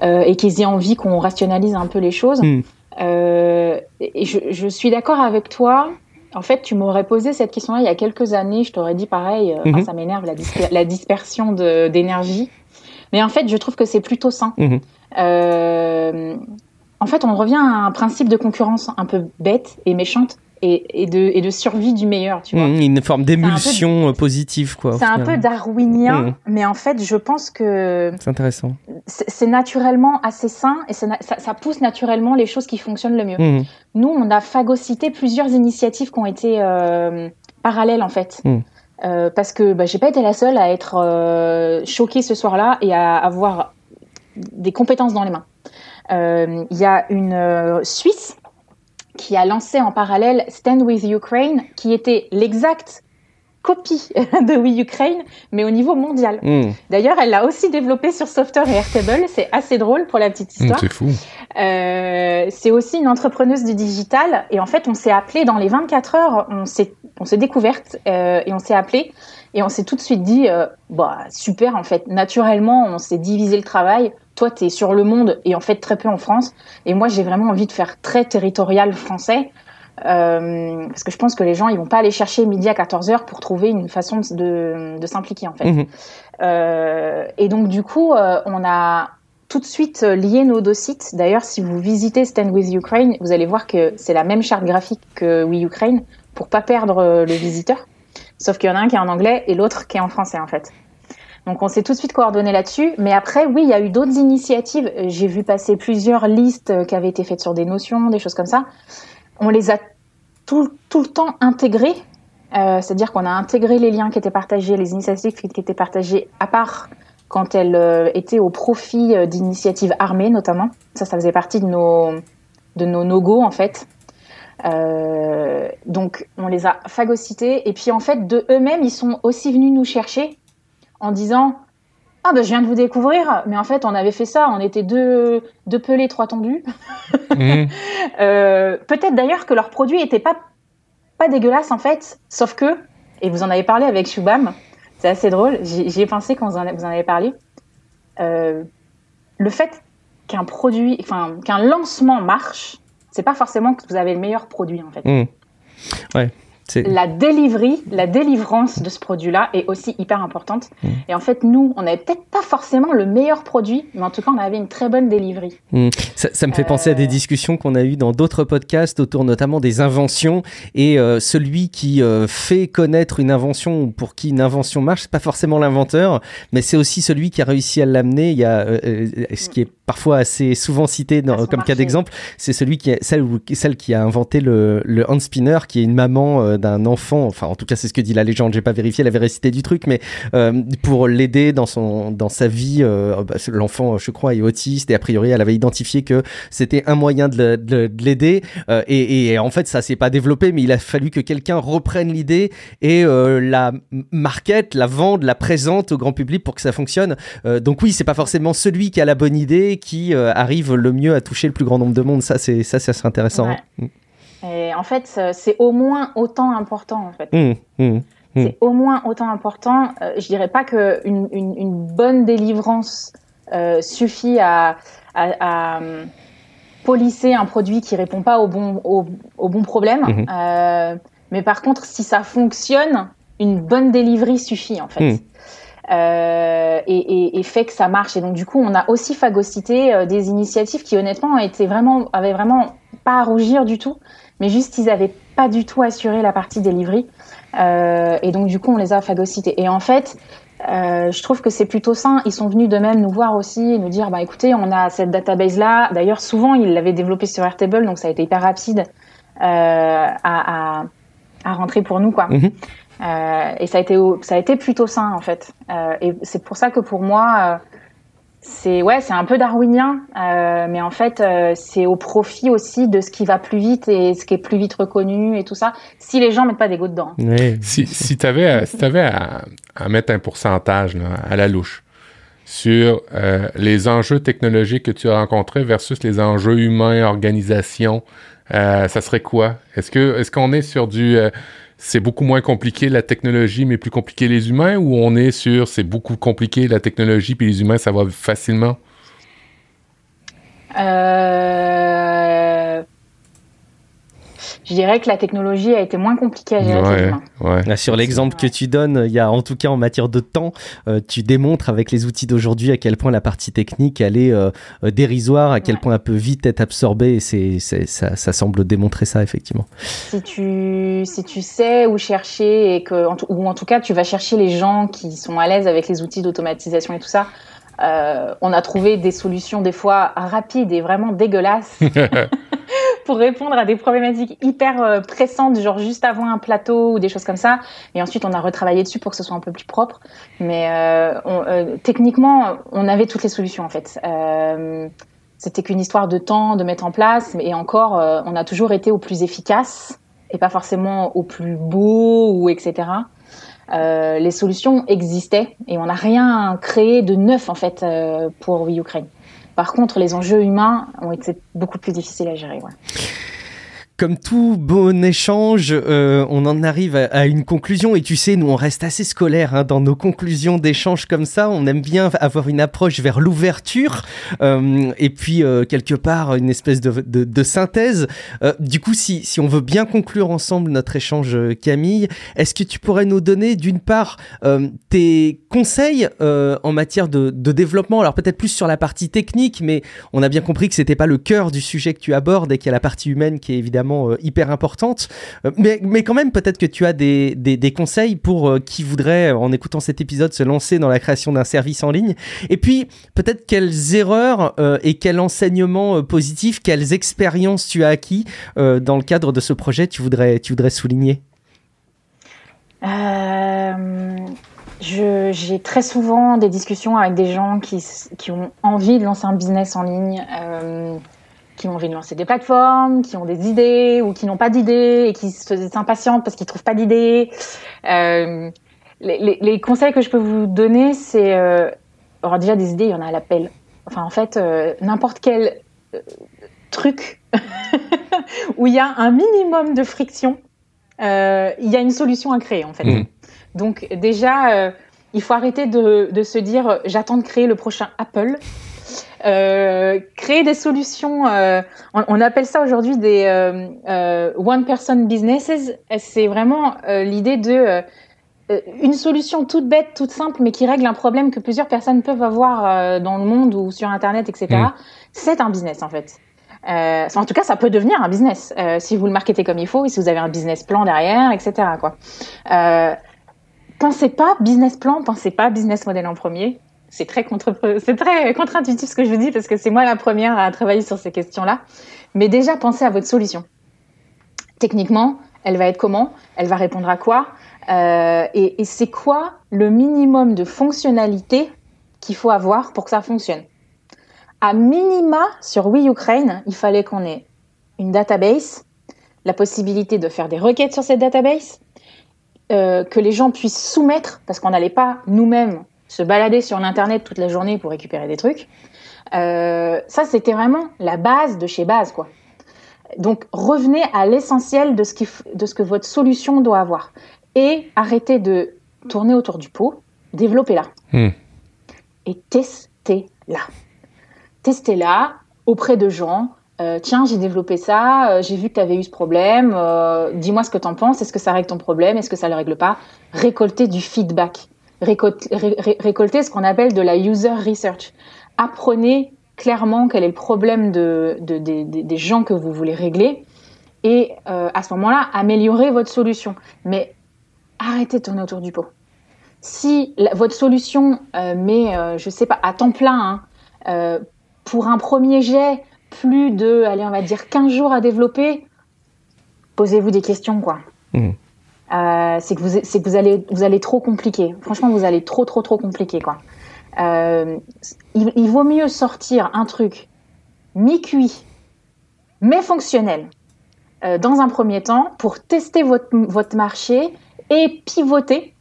et qu'ils aient envie qu'on rationalise un peu les choses. Mm. et je, je suis d'accord avec toi. En fait, tu m'aurais posé cette question-là il y a quelques années. Je t'aurais dit pareil. Mm -hmm. ça m'énerve la, disper la, dispersion d'énergie. Mais en fait, je trouve que c'est plutôt sain. Mmh. Euh, en fait, on revient à un principe de concurrence un peu bête et méchante. Et, et, de, et de survie du meilleur, tu vois. Mmh, une forme d'émulsion positive, quoi. C'est un peu darwinien, mmh. mais en fait, je pense que. C'est intéressant. C'est naturellement assez sain et ça, ça, pousse naturellement les choses qui fonctionnent le mieux. Nous, on a phagocyté plusieurs initiatives qui ont été euh, parallèles, en fait. Euh, parce que bah, j'ai pas été la seule à être euh, choquée ce soir-là et à avoir des compétences dans les mains. Il euh, y a une euh, Suisse qui a lancé en parallèle Stand with Ukraine, qui était l'exact copie de We Ukraine, mais au niveau mondial. Mm. D'ailleurs, elle l'a aussi développé sur Software et Airtable. C'est assez drôle pour la petite histoire. Mm, c'est fou. Euh, c'est aussi une entrepreneuse du digital. Et en fait, on s'est appelé dans les 24 heures. On s'est, on s'est découverte euh, et on s'est appelé. Et on s'est tout de suite dit, euh, bah super en fait. Naturellement, on s'est divisé le travail. Toi, tu es sur le monde et en fait très peu en France. Et moi, j'ai vraiment envie de faire très territorial français. Euh, parce que je pense que les gens ils vont pas aller chercher midi à 14h pour trouver une façon de, de s'impliquer en fait. Mmh. Euh, et donc du coup, euh, on a tout de suite lié nos deux sites. D'ailleurs, si vous visitez Stand with Ukraine, vous allez voir que c'est la même charte graphique que We Ukraine pour pas perdre le visiteur. Sauf qu'il y en a un qui est en anglais et l'autre qui est en français en fait. Donc on s'est tout de suite coordonné là-dessus. Mais après, oui, il y a eu d'autres initiatives. J'ai vu passer plusieurs listes qui avaient été faites sur des notions, des choses comme ça. On les a tout, tout le temps intégrées. Euh, C'est-à-dire qu'on a intégré les liens qui étaient partagés, les initiatives qui étaient partagées, à part quand elles euh, étaient au profit euh, d'initiatives armées notamment. Ça, ça faisait partie de nos, de nos no-go en fait. Donc on les a phagocytés et puis en fait de eux-mêmes ils sont aussi venus nous chercher en disant ah ben je viens de vous découvrir mais en fait on avait fait ça on était deux deux pelés trois tendus mmh. euh, peut-être d'ailleurs que leurs produits étaient pas pas dégueulasses en fait sauf que et vous en avez parlé avec Shubham c'est assez drôle j'y ai pensé quand vous en, vous en avez parlé euh, le fait qu'un produit enfin qu'un lancement marche c'est pas forcément que vous avez le meilleur produit en fait. Mmh. Ouais la delivery, la délivrance de ce produit-là est aussi hyper importante. Mmh. Et en fait, nous, on n'avait peut-être pas forcément le meilleur produit, mais en tout cas, on avait une très bonne delivery. Mmh. Ça, me fait penser à des euh. discussions qu'on a eues dans d'autres podcasts autour notamment des inventions. Et euh, celui qui euh, fait connaître une invention ou pour qui une invention marche, c'est pas forcément l'inventeur, mais c'est aussi celui qui a réussi à l'amener. Il y a ce qui est parfois assez souvent cité dans, comme cas d'exemple, c'est celui qui a, celle, celle qui a inventé le, le hand spinner, qui est une maman d'un enfant, enfin en tout cas c'est ce que dit la légende, j'ai pas vérifié la véracité du truc, mais euh, pour l'aider dans son dans sa vie, euh, bah, l'enfant je crois est autiste et a priori elle avait identifié que c'était un moyen de, l'aider. Euh, et, en fait ça s'est pas développé, mais il a fallu que quelqu'un reprenne l'idée et la market, la vende, la présente au grand public pour que ça fonctionne. donc oui, c'est pas forcément celui qui a la bonne idée qui arrive le mieux à toucher le plus grand nombre de monde. Ça c'est ça c'est intéressant. Mm. Et en fait, c'est au moins autant important, en fait. Mmh, mmh, mmh. C'est au moins autant important. Euh, je dirais pas que une, une, une bonne délivrance euh, suffit à, à, à polisser un produit qui répond pas au bon, au, au bon problème. Euh, mais par contre, si ça fonctionne, une bonne délivrerie suffit, en fait. Euh, et, et, et, fait que ça marche. Et donc du coup, on a aussi phagocyté euh, des initiatives qui honnêtement étaient vraiment, avaient vraiment pas à rougir du tout mais juste ils n'avaient pas du tout assuré la partie delivery. Euh, et donc du coup, on les a phagocytés. Et en fait, euh, je trouve que c'est plutôt sain. Ils sont venus de même nous voir aussi et nous dire, bah écoutez, on a cette database là. D'ailleurs, souvent ils l'avaient développée sur Airtable, donc ça a été hyper rapide euh, à, à, à, rentrer pour nous, quoi. Mhm. Euh, et ça a été ça a été plutôt sain en fait. Euh, et c'est pour ça que pour moi c'est ouais, c'est un peu darwinien, euh, mais en fait, euh, c'est au profit aussi de ce qui va plus vite et ce qui est plus vite reconnu et tout ça. Si les gens mettent pas des goûts dedans. Si, si tu avais, si avais à, à, mettre un pourcentage là, à la louche sur euh, les enjeux technologiques que tu as rencontrés versus les enjeux humains, organisation, euh, ça serait quoi? Est-ce que est-ce qu'on est sur du euh, c'est beaucoup moins compliqué la technologie, mais plus compliqué les humains, ou on est sur c'est beaucoup compliqué la technologie, puis les humains, ça va facilement? Euh je dirais que la technologie a été moins compliquée à gérer. Ouais, Sur l'exemple que tu donnes, il y a en tout cas en matière de temps, euh, tu démontres avec les outils d'aujourd'hui à quel point la partie technique elle est euh, euh, dérisoire, à quel point elle peut vite être absorbée. Et c'est, ça, ça, semble démontrer ça effectivement. Si tu, si tu sais où chercher et que, ou en tout cas tu vas chercher les gens qui sont à l'aise avec les outils d'automatisation et tout ça. Euh, on a trouvé des solutions des fois rapides et vraiment dégueulasses pour répondre à des problématiques hyper euh, pressantes, genre juste avant un plateau ou des choses comme ça. Et ensuite, on a retravaillé dessus pour que ce soit un peu plus propre. Mais euh, techniquement, on avait toutes les solutions en fait. C'était qu'une histoire de temps de mettre en place. Et encore, on a toujours été au plus efficace et pas forcément au plus beau ou etc. Euh, les solutions existaient et on n'a rien créé de neuf en fait euh, pour Ukraine. Par contre, les enjeux humains ont été beaucoup plus difficiles à gérer. Ouais comme tout bon échange, euh, on en arrive à, une conclusion. Et tu sais, nous, on reste assez scolaire hein, dans nos conclusions d'échange comme ça. On aime bien avoir une approche vers l'ouverture euh, et puis euh, quelque part une espèce de, synthèse. Du coup, si, si on veut bien conclure ensemble notre échange, Camille, est-ce que tu pourrais nous donner d'une part tes conseils en matière de, de développement? Alors peut-être plus sur la partie technique, mais on a bien compris que c'était pas le cœur du sujet que tu abordes et qu'il y a la partie humaine qui est évidemment évidemment hyper importante. mais, mais quand même, peut-être que tu as des, des, conseils pour qui voudraient, en écoutant cet épisode, se lancer dans la création d'un service en ligne. Et puis, peut-être quelles erreurs et quels enseignements positifs, quelles expériences tu as acquis dans le cadre de ce projet tu voudrais, tu voudrais souligner? J'ai très souvent des discussions avec des gens qui, qui, ont envie de lancer un business en ligne, euh, qui ont envie de lancer des plateformes, qui ont des idées ou qui n'ont pas d'idées et qui s'impatientent parce qu'ils trouvent pas d'idées. Euh, les, les, conseils que je peux vous donner, c'est euh, alors déjà des idées, il y en a à l'appel. Enfin, en fait, euh, n'importe quel euh, truc où il y a un minimum de friction, il y a une solution à créer en fait. Mmh. Donc déjà, il faut arrêter de, se dire j'attends de créer le prochain Apple. Euh, créer des solutions, on, appelle ça aujourd'hui des one-person businesses. C'est vraiment l'idée de une solution toute bête, toute simple, mais qui règle un problème que plusieurs personnes peuvent avoir dans le monde ou sur Internet, etc. C'est un business en fait. en tout cas, ça peut devenir un business si vous le marketez comme il faut et si vous avez un business plan derrière, etc. Quoi pensez pas business plan, pensez pas business model en premier. C'est très contre, c'est très contre-intuitif ce que je vous dis parce que c'est moi la première à travailler sur ces questions-là. Mais déjà, pensez à votre solution. Techniquement, elle va être comment? Elle va répondre à quoi? Euh, Et, c'est quoi le minimum de fonctionnalité qu'il faut avoir pour que ça fonctionne? À minima, sur Oui Ukraine, il fallait qu'on ait une database, la possibilité de faire des requêtes sur cette database, euh, que les gens puissent soumettre, parce qu'on n'allait pas nous-mêmes se balader sur l'internet toute la journée pour récupérer des trucs. Euh, ça, c'était vraiment la base de chez base, quoi. Donc, revenez à l'essentiel de, ce qui, de ce que votre solution doit avoir. Et arrêtez de tourner autour du pot, développez-la. Hmm. Et testez-la. Testez-la auprès de gens euh, tiens, j'ai développé ça, euh, j'ai vu que tu avais eu ce problème, dis-moi ce que tu en penses, est-ce que ça règle ton problème, est-ce que ça le règle pas? Récolter du feedback, récolter, ce qu'on appelle de la user research. Apprenez clairement quel est le problème de, des gens que vous voulez régler et à ce moment-là, améliorez votre solution. Mais arrêtez de tourner autour du pot. Si votre solution met, je sais pas, à temps plein, hein, pour un premier jet, plus de, allez, on va dire 15 jours à développer, posez-vous des questions, quoi. Mmh. Euh, c'est que, vous, allez, trop compliquer. Franchement, vous allez trop, trop, trop compliquer. Euh, il, vaut mieux sortir un truc mi-cuit, mais fonctionnel, euh, dans un premier temps, pour tester votre, marché et pivoter,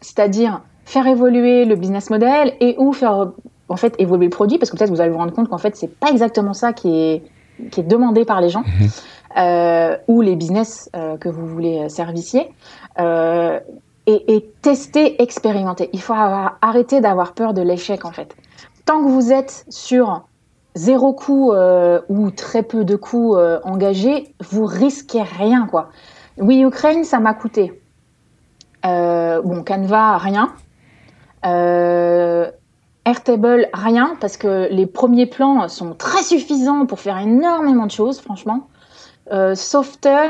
c'est-à-dire faire évoluer le business model et ou faire en fait évoluer le produit parce que peut-être vous allez vous rendre compte qu'en fait c'est pas exactement ça qui est qui est demandé par les gens mhm. Euh, ou les business euh, que vous voulez euh, servicier euh, et, et, tester, expérimenter. Il faut arrêter d'avoir peur de l'échec en fait. Tant que vous êtes sur zéro coût euh, ou très peu de coûts engagés, vous risquez rien quoi. Oui Ukraine ça m'a coûté bon Canva rien. Euh, Airtable, rien, parce que les premiers plans sont très suffisants pour faire énormément de choses, franchement. Euh, Softer,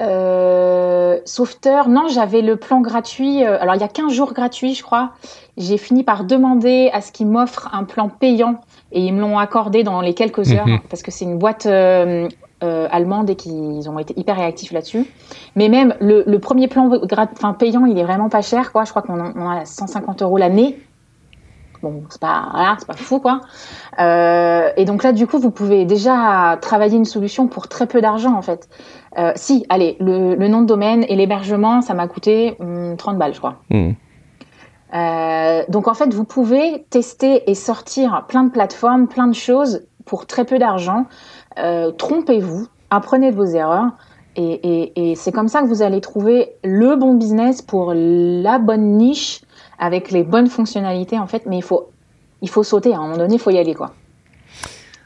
euh, Softer, non, j'avais le plan gratuit. Euh, alors, il y a 15 jours gratuits, je crois. J'ai fini par demander à ce qu'ils m'offrent un plan payant et ils me l'ont accordé dans les quelques heures mhm. parce que c'est une boîte euh, allemande et qu'ils ont été hyper réactifs là-dessus. Mais même le, le premier plan payant, il est vraiment pas cher, quoi. Je crois qu'on a 150 euros l'année bon, c'est pas, voilà, c'est pas fou, quoi. Euh, et donc là, du coup, vous pouvez déjà travailler une solution pour très peu d'argent, en fait. Euh, si, allez, le, le, nom de domaine et l'hébergement, ça m'a coûté 30 hum, balles, je crois. Mmh. Euh, donc en fait, vous pouvez tester et sortir plein de plateformes, plein de choses pour très peu d'argent. Trompez-vous, apprenez de vos erreurs. Et, et, et c'est comme ça que vous allez trouver le bon business pour la bonne niche avec les bonnes fonctionnalités en fait, mais il faut, il faut sauter. À un moment donné, il faut y aller quoi.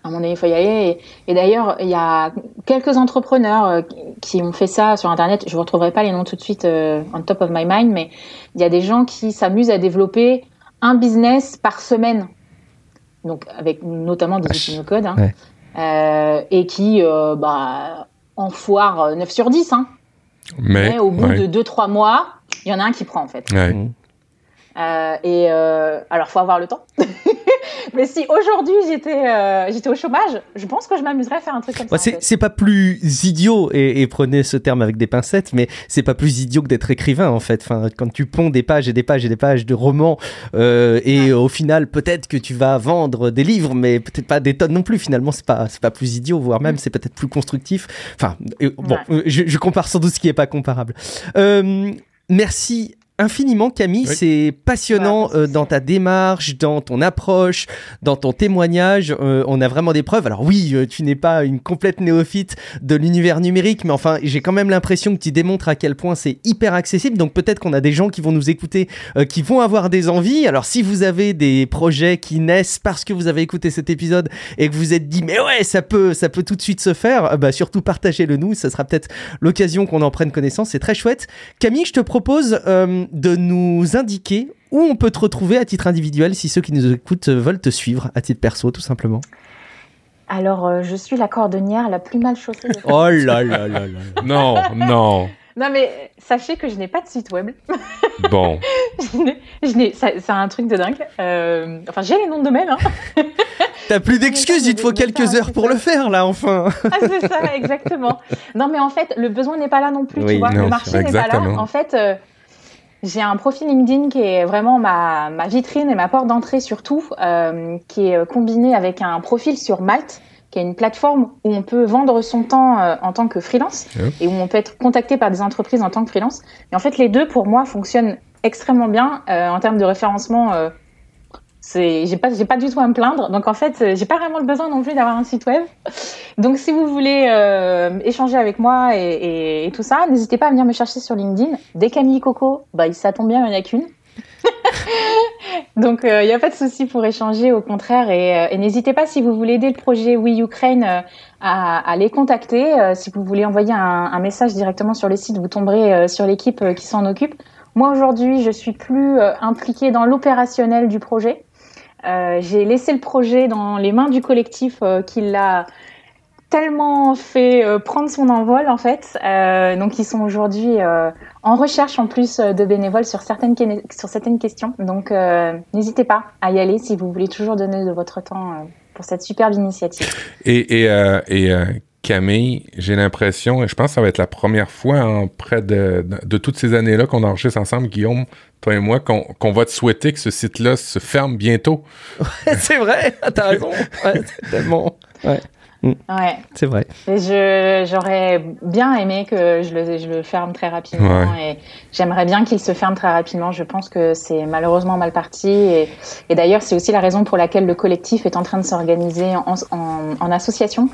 À un moment donné, il faut y aller. Et, d'ailleurs, il y a quelques entrepreneurs euh, qui ont fait ça sur Internet. Je ne retrouverai pas les noms tout de suite euh, on top of my mind, mais il y a des gens qui s'amusent à développer un business par semaine. Donc, avec notamment des outils no code. Hein. et qui, bah, en foire 9 sur 10. Hein. Mais, au bout de 2-3 mois, il y en a un qui prend en fait. Mmh. Euh, et euh, alors, faut avoir le temps. Mais si aujourd'hui j'étais euh, j'étais au chômage, je pense que je m'amuserais à faire un truc comme ça. C'est pas plus idiot, et, prenez ce terme avec des pincettes, mais c'est pas plus idiot que d'être écrivain en fait. Enfin, quand tu ponds des pages et des pages et des pages de romans, euh, et au final, peut-être que tu vas vendre des livres, mais peut-être pas des tonnes non plus. Finalement, c'est pas, pas plus idiot, voire même c'est peut-être plus constructif. Enfin, bon, je, je, compare sans doute ce qui est pas comparable. Merci infiniment Camille, c'est passionnant bah, euh, dans ta démarche, dans ton approche, dans ton témoignage. Euh, on a vraiment des preuves. Alors oui, euh, tu n'es pas une complète néophyte de l'univers numérique, mais enfin, j'ai quand même l'impression que tu démontres à quel point c'est hyper accessible. Donc peut-être qu'on a des gens qui vont nous écouter, qui vont avoir des envies. Alors si vous avez des projets qui naissent parce que vous avez écouté cet épisode et que vous êtes dit mais ouais, ça peut, ça peut tout de suite se faire, bah surtout partagez-le nous. Ça sera peut-être l'occasion qu'on en prenne connaissance. C'est très chouette. Camille, je te propose de nous indiquer où on peut te retrouver à titre individuel si ceux qui nous écoutent veulent te suivre à titre perso, tout simplement. Alors, euh, je suis la cordonnière la plus mal chaussée. De oh là là là là. non, non. Non, mais sachez que je n'ai pas de site web. Bon. je n'ai, c'est un truc de dingue. Euh, enfin, j'ai les noms de domaine. Hein. T'as plus d'excuses, il te faut quelques heures pour le faire, là, enfin. ah, c'est ça, exactement. Non, mais en fait, le besoin n'est pas là non plus, tu vois. le marché n'est pas là. En fait, euh, j'ai un profil LinkedIn qui est vraiment ma, ma vitrine et ma porte d'entrée surtout, euh, qui est combiné avec un profil sur Malte, qui est une plateforme où on peut vendre son temps euh, en tant que freelance et où on peut être contacté par des entreprises en tant que freelance. Et en fait, les deux, pour moi, fonctionnent extrêmement bien euh, en termes de référencement euh, j'ai pas j'ai pas du tout à me plaindre. Donc en fait j'ai pas vraiment le besoin non plus d'avoir un site web. Donc si vous voulez euh, échanger avec moi et, tout ça n'hésitez pas à venir me chercher sur LinkedIn. Des Camille Coco bah ça tombe bien il n'y en a qu'une. Donc il euh, n'y a pas de souci pour échanger au contraire. Et, euh, n'hésitez pas si vous voulez aider le projet Oui Ukraine à, à, les contacter si vous voulez envoyer un, message directement sur le site vous tomberez sur l'équipe qui s'en occupe. Moi aujourd'hui je suis plus impliquée dans l'opérationnel du projet. euh, j'ai laissé le projet dans les mains du collectif euh, qui l'a tellement fait euh, prendre son envol en fait. donc ils sont aujourd'hui en recherche en plus de bénévoles sur certaines, questions. Donc n'hésitez pas à y aller si vous voulez toujours donner de votre temps pour cette superbe initiative. Et Camille, j'ai l'impression, et je pense que ça va être la première fois en près de, de, toutes ces années-là qu'on enregistre ensemble, Guillaume, toi et moi, qu'on va te souhaiter que ce site-là se ferme bientôt. c'est vrai, t'as raison. Ouais, c'est tellement. Ouais. Mm. Ouais. C'est vrai. J'aurais bien aimé que je le, je le ferme très rapidement et j'aimerais bien qu'il se ferme très rapidement. Je pense que c'est malheureusement mal parti et, et d'ailleurs c'est aussi la raison pour laquelle le collectif est en train de s'organiser en, en, en, association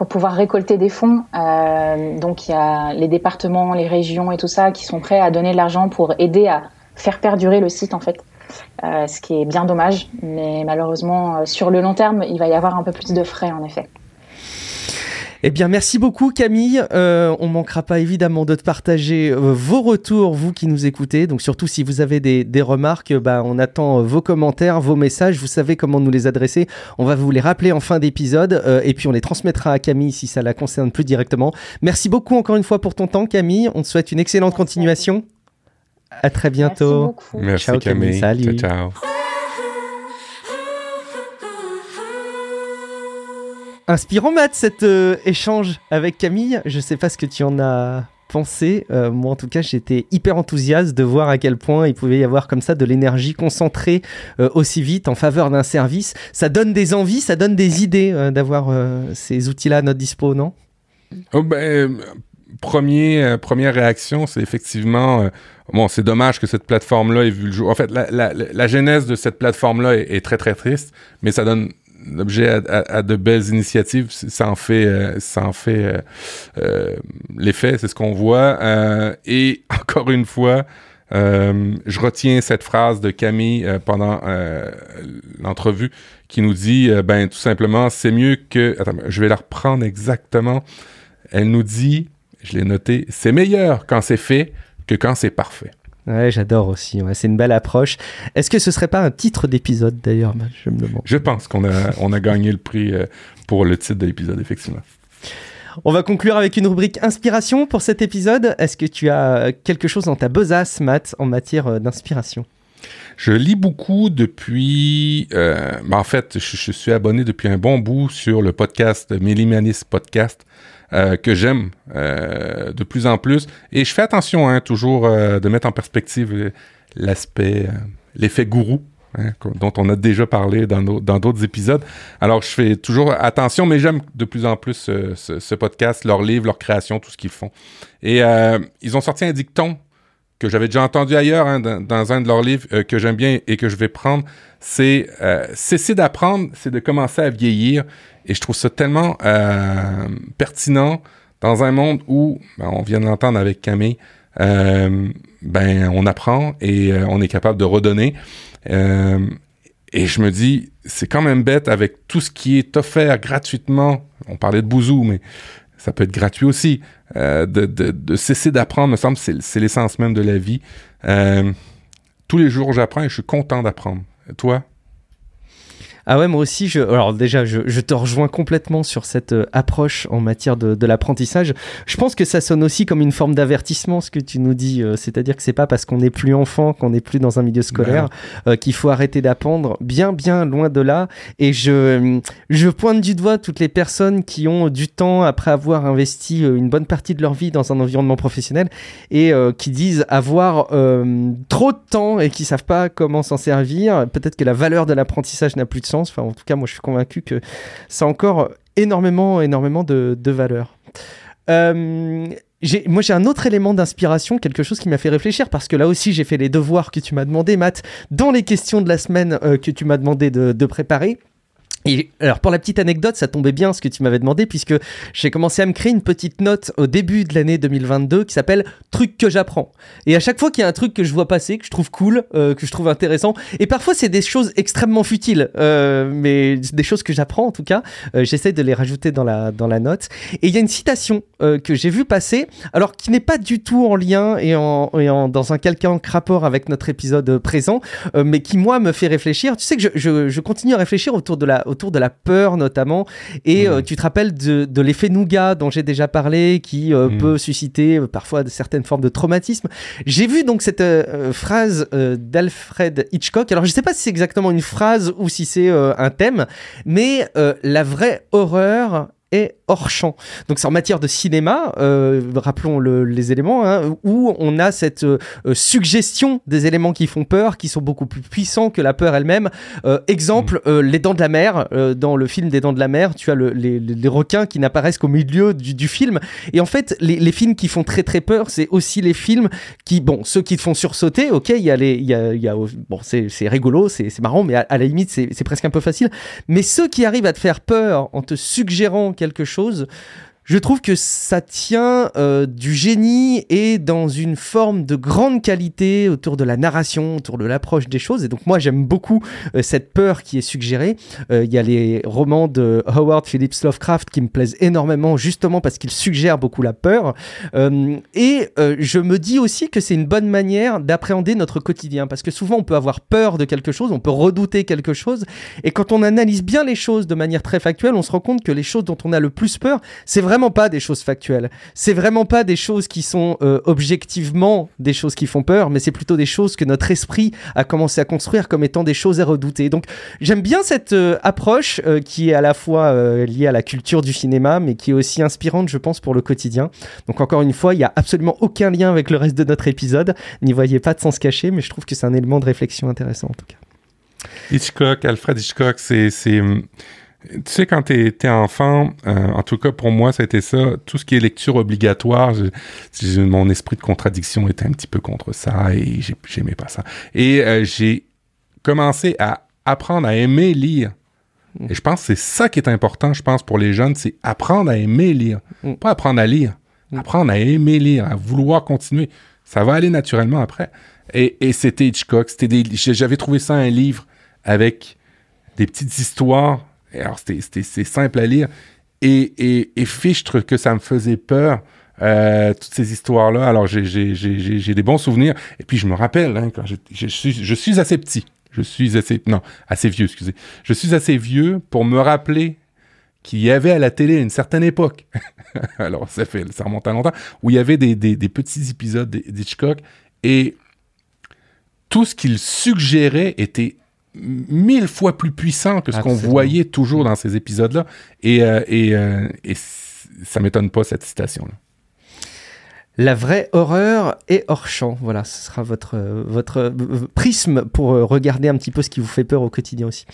pour pouvoir récolter des fonds. Euh, donc il y a les départements, les régions et tout ça qui sont prêts à donner de l'argent pour aider à faire perdurer le site en fait. Euh, ce qui est bien dommage, mais malheureusement euh, sur le long terme, il va y avoir un peu plus de frais en effet. Eh bien, merci beaucoup Camille. Euh, on manquera pas évidemment de te partager euh, vos retours, vous qui nous écoutez. Donc surtout si vous avez des, remarques, bah, on attend euh, vos commentaires, vos messages. Vous savez comment nous les adresser. On va vous les rappeler en fin d'épisode euh, et puis on les transmettra à Camille si ça la concerne plus directement. Merci beaucoup encore une fois pour ton temps Camille. On te souhaite une excellente continuation. À très bientôt. Merci, beaucoup. Merci Camille. Salut. ciao. Inspirant, Matt, cet euh, échange avec Camille. Je sais pas ce que tu en as pensé. Euh, moi, en tout cas, j'étais hyper enthousiaste de voir à quel point il pouvait y avoir comme ça de l'énergie concentrée euh, aussi vite en faveur d'un service. Ça donne des envies, ça donne des idées d'avoir ces outils-là à notre dispo, non? Oh, ben, premier, Première réaction, c'est effectivement... Bon, c'est dommage que cette plateforme-là ait vu le jour. En fait, la, genèse de cette plateforme-là est, très, très triste, mais ça donne l'objet à, de belles initiatives, ça en fait, euh, fait euh, euh, l'effet, c'est ce qu'on voit. et encore une fois, je retiens cette phrase de Camille pendant l'entrevue qui nous dit, ben tout simplement, c'est mieux que... Attends, je vais la reprendre exactement. Elle nous dit, je l'ai noté, c'est meilleur quand c'est fait que quand c'est parfait. Ouais, j'adore aussi. c'est une belle approche. Est-ce que ce serait pas un titre d'épisode d'ailleurs Je me demande. Je pense qu'on a, on a gagné le prix euh, pour le titre de l'épisode, effectivement. On va conclure avec une rubrique inspiration pour cet épisode. Est-ce que tu as quelque chose dans ta besace, Matt, en matière euh, d'inspiration? Je lis beaucoup depuis. Euh, ben, en fait, je, suis abonné depuis un bon bout sur le podcast Millimianis Podcast. Euh, que j'aime euh, de plus en plus. Et je fais attention hein, toujours euh, de mettre en perspective l'aspect, l'effet gourou. Hein, dont on a déjà parlé dans, dans d'autres épisodes. Alors, je fais toujours attention, mais j'aime de plus en plus ce, podcast, leurs livres, leur création, tout ce qu'ils font. Et ils ont sorti un dicton que j'avais déjà entendu ailleurs hein, dans, un de leurs livres que j'aime bien et que je vais prendre, c'est cesser d'apprendre, c'est de commencer à vieillir. Et je trouve ça tellement euh, pertinent dans un monde où, ben, on vient de l'entendre avec Camille, euh, ben, on apprend et euh, on est capable de redonner. et je me dis, c'est quand même bête avec tout ce qui est offert gratuitement. On parlait de bouzou, mais ça peut être gratuit aussi. de, de, de, cesser d'apprendre, me semble, c'est l'essence même de la vie. tous les jours, j'apprends et je suis content d'apprendre. Toi? Ah ouais, moi aussi, je, alors déjà, je, je te rejoins complètement sur cette euh, approche en matière de, de l'apprentissage. Je pense que ça sonne aussi comme une forme d'avertissement, ce que tu nous dis. Euh, c'est-à-dire que c'est pas parce qu'on n'est plus enfant, qu'on n'est plus dans un milieu scolaire, euh, qu'il faut arrêter d'apprendre. Bien, bien loin de là. Et je, je pointe du doigt toutes les personnes qui ont du temps après avoir investi une bonne partie de leur vie dans un environnement professionnel et qui disent avoir trop de temps et qui savent pas comment s'en servir. Peut-être que la valeur de l'apprentissage n'a plus de sens. En tout cas, moi, je suis convaincu que ça a encore énormément, énormément de, valeur. Euh, moi, j'ai un autre élément d'inspiration, quelque chose qui m'a fait réfléchir, parce que là aussi, j'ai fait les devoirs que tu m'as demandé, Matt, dans les questions de la semaine euh, que tu m'as demandé de, de préparer. Et alors pour la petite anecdote, ça tombait bien ce que tu m'avais demandé puisque j'ai commencé à me créer une petite note au début de l'année 2022 qui s'appelle truc que j'apprends. Et à chaque fois qu'il y a un truc que je vois passer, que je trouve cool, euh, que je trouve intéressant, et parfois c'est des choses extrêmement futiles, euh, mais des choses que j'apprends en tout cas, euh, j'essaie de les rajouter dans la dans la note. Et il y a une citation que j'ai vue passer, alors qui n'est pas du tout en lien et en, dans un quelconque rapport avec notre épisode présent, mais qui moi me fait réfléchir. Tu sais que je, je, continue à réfléchir autour de la de la peur notamment. Et euh, tu te rappelles de, l'effet nougat dont j'ai déjà parlé, qui euh, mm. peut susciter euh, parfois certaines formes de traumatisme. J'ai vu donc cette phrase d'Alfred Hitchcock. Alors je sais pas si c'est exactement une phrase ou si c'est un thème, mais la vraie horreur est hors champ. Donc c'est en matière de cinéma, euh, rappelons les éléments, hein, où on a cette euh, suggestion des éléments qui font peur, qui sont beaucoup plus puissants que la peur elle-même. Euh, exemple, mm. Les Dents de la Mer. dans le film des Dents de la Mer, tu as les, requins qui n'apparaissent qu'au milieu du, film. Et en fait, les, films qui font très très peur, c'est aussi les films qui, bon, ceux qui te font sursauter, ok, il y a les, il y a, y a, bon, c'est rigolo, c'est marrant, mais à, à la limite, c'est presque un peu facile. Mais ceux qui arrivent à te faire peur en te suggérant quelque chose je trouve que ça tient euh, du génie et dans une forme de grande qualité autour de la narration, autour de l'approche des choses. Et donc moi j'aime beaucoup euh, cette peur qui est suggérée. Euh, il y a les romans de Howard Phillips Lovecraft qui me plaisent énormément justement parce qu'ils suggèrent beaucoup la peur. et je me dis aussi que c'est une bonne manière d'appréhender notre quotidien parce que souvent on peut avoir peur de quelque chose, on peut redouter quelque chose. Et quand on analyse bien les choses de manière très factuelle, on se rend compte que les choses dont on a le plus peur, c'est vraiment pas des choses factuelles. C'est vraiment pas des choses qui sont euh, objectivement des choses qui font peur, mais c'est plutôt des choses que notre esprit a commencé à construire comme étant des choses à redouter. Donc j'aime bien cette euh, approche euh, qui est à la fois liée à la culture du cinéma, mais qui est aussi inspirante, je pense, pour le quotidien. Donc encore une fois, il y a absolument aucun lien avec le reste de notre épisode. N'y voyez pas de sens caché, mais je trouve que c'est un élément de réflexion intéressant en tout cas. Hitchcock, Alfred Hitchcock, c'est tu sais, quand tu es, enfant, euh, en tout cas pour moi, ça a été ça, tout ce qui est lecture obligatoire, mon esprit de contradiction était un petit peu contre ça et j'aimais pas ça. Et euh, j'ai commencé à apprendre à aimer lire. Et je pense que c'est ça qui est important, je pense, pour les jeunes, c'est apprendre à aimer lire. Mm. Pas apprendre à lire, mm. apprendre à aimer lire, à vouloir continuer. Ça va aller naturellement après. Et, et c'était Hitchcock, c'était j'avais trouvé ça un livre avec des petites histoires alors, c'était simple à lire. Et, et, fichtre que ça me faisait peur. euh, toutes ces histoires-là. Alors, j'ai des bons souvenirs. Et puis, je me rappelle, hein, je, suis, je suis assez petit. Je suis assez... Non, assez vieux, excusez. Je suis assez vieux pour me rappeler qu'il y avait à la télé à une certaine époque, alors ça, fait, ça remonte à longtemps, où il y avait des, des petits épisodes d'Hitchcock et tout ce qu'il suggérait était mille fois plus puissant que ce qu'on voyait toujours dans ces épisodes-là. Et, euh, et, euh, et ça m'étonne pas, cette citation-là. La vraie horreur est hors champ. Voilà, ce sera votre, votre euh, prisme pour regarder un petit peu ce qui vous fait peur au quotidien aussi.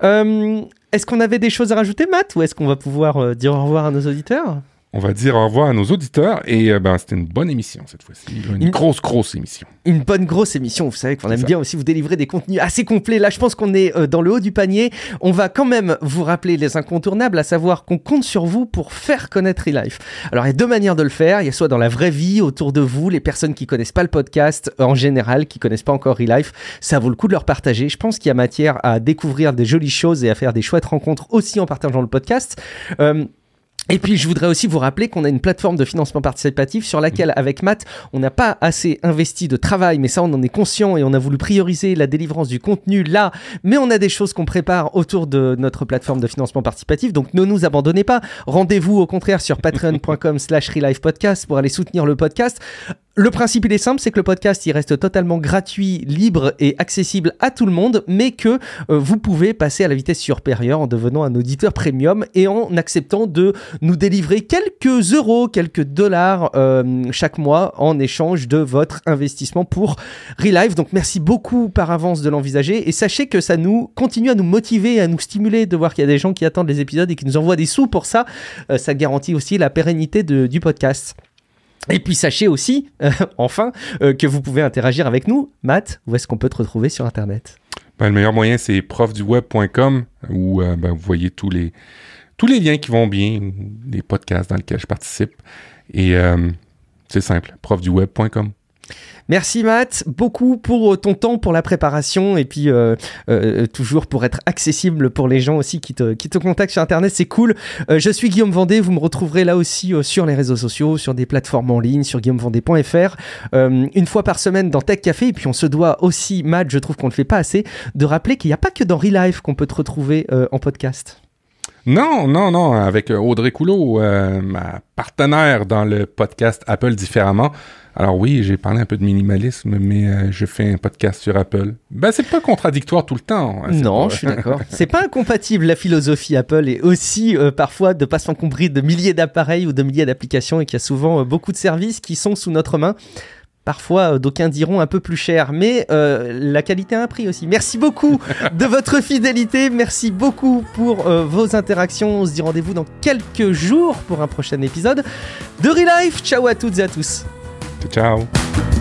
est-ce qu'on avait des choses à rajouter, Matt, ou est-ce qu'on va pouvoir dire au revoir à nos auditeurs? On va dire au revoir à nos auditeurs et euh, ben, c'était une bonne émission cette fois-ci. Une, grosse, grosse émission. Une bonne grosse émission. Vous savez qu'on aime bien aussi vous délivrer des contenus assez complets. Là, je pense qu'on est euh, dans le haut du panier. On va quand même vous rappeler les incontournables, à savoir qu'on compte sur vous pour faire connaître Relife. Alors, il y a deux manières de le faire. Il y a soit dans la vraie vie, autour de vous, les personnes qui connaissent pas le podcast en général, qui connaissent pas encore Relife. Ça vaut le coup de leur partager. Je pense qu'il y a matière à découvrir des jolies choses et à faire des chouettes rencontres aussi en partageant le podcast. Euh, et puis, je voudrais aussi vous rappeler qu'on a une plateforme de financement participatif sur laquelle, mm. avec Matt, on n'a pas assez investi de travail, mais ça, on en est conscient et on a voulu prioriser la délivrance du contenu là. Mais on a des choses qu'on prépare autour de notre plateforme de financement participatif. Donc, ne nous abandonnez pas. Rendez-vous au contraire sur patreon.com slash podcast pour aller soutenir le podcast. Le principe, il est simple, c'est que le podcast, il reste totalement gratuit, libre et accessible à tout le monde, mais que euh, vous pouvez passer à la vitesse supérieure en devenant un auditeur premium et en acceptant de nous délivrer quelques euros, quelques dollars euh, chaque mois en échange de votre investissement pour Relive. Donc merci beaucoup par avance de l'envisager et sachez que ça nous continue à nous motiver, à nous stimuler de voir qu'il y a des gens qui attendent les épisodes et qui nous envoient des sous pour ça. Euh, ça garantit aussi la pérennité du podcast. Et puis sachez aussi, euh, enfin, euh, que vous pouvez interagir avec nous. Matt, où est-ce qu'on peut te retrouver sur Internet? Ben, Le meilleur moyen, c'est profduweb.com, où euh, ben, vous voyez tous les, tous les liens qui vont bien, les podcasts dans lesquels je participe. Et c'est simple, profduweb.com. Merci Matt, beaucoup pour euh, ton temps, pour la préparation et puis euh, euh, toujours pour être accessible pour les gens aussi qui te, qui te contactent sur Internet, c'est cool. je suis Guillaume Vendée, vous me retrouverez là aussi sur les réseaux sociaux, sur des plateformes en ligne, sur guillaumevendée.fr, une fois par semaine dans Tech Café et puis on se doit aussi, Matt, je trouve qu'on ne le fait pas assez, de rappeler qu'il n'y a pas que dans Relife qu'on peut te retrouver en podcast. Non, non, non, avec Audrey Coulot, ma partenaire dans le podcast Apple Différemment. Alors oui, j'ai parlé un peu de minimalisme, mais euh, je fais un podcast sur Apple. Ben c'est pas contradictoire tout le temps. Hein, non, je suis d'accord. c'est pas incompatible la philosophie Apple et aussi euh, parfois de pas s'encombrer de milliers d'appareils ou de milliers d'applications et qu'il y a souvent euh, beaucoup de services qui sont sous notre main. Parfois, d'aucuns diront un peu plus cher, mais la qualité a un prix aussi. Merci beaucoup de votre fidélité, merci beaucoup pour vos interactions. On se dit rendez-vous dans quelques jours pour un prochain épisode de Relife. Ciao à toutes et à tous. Tchau, tchau.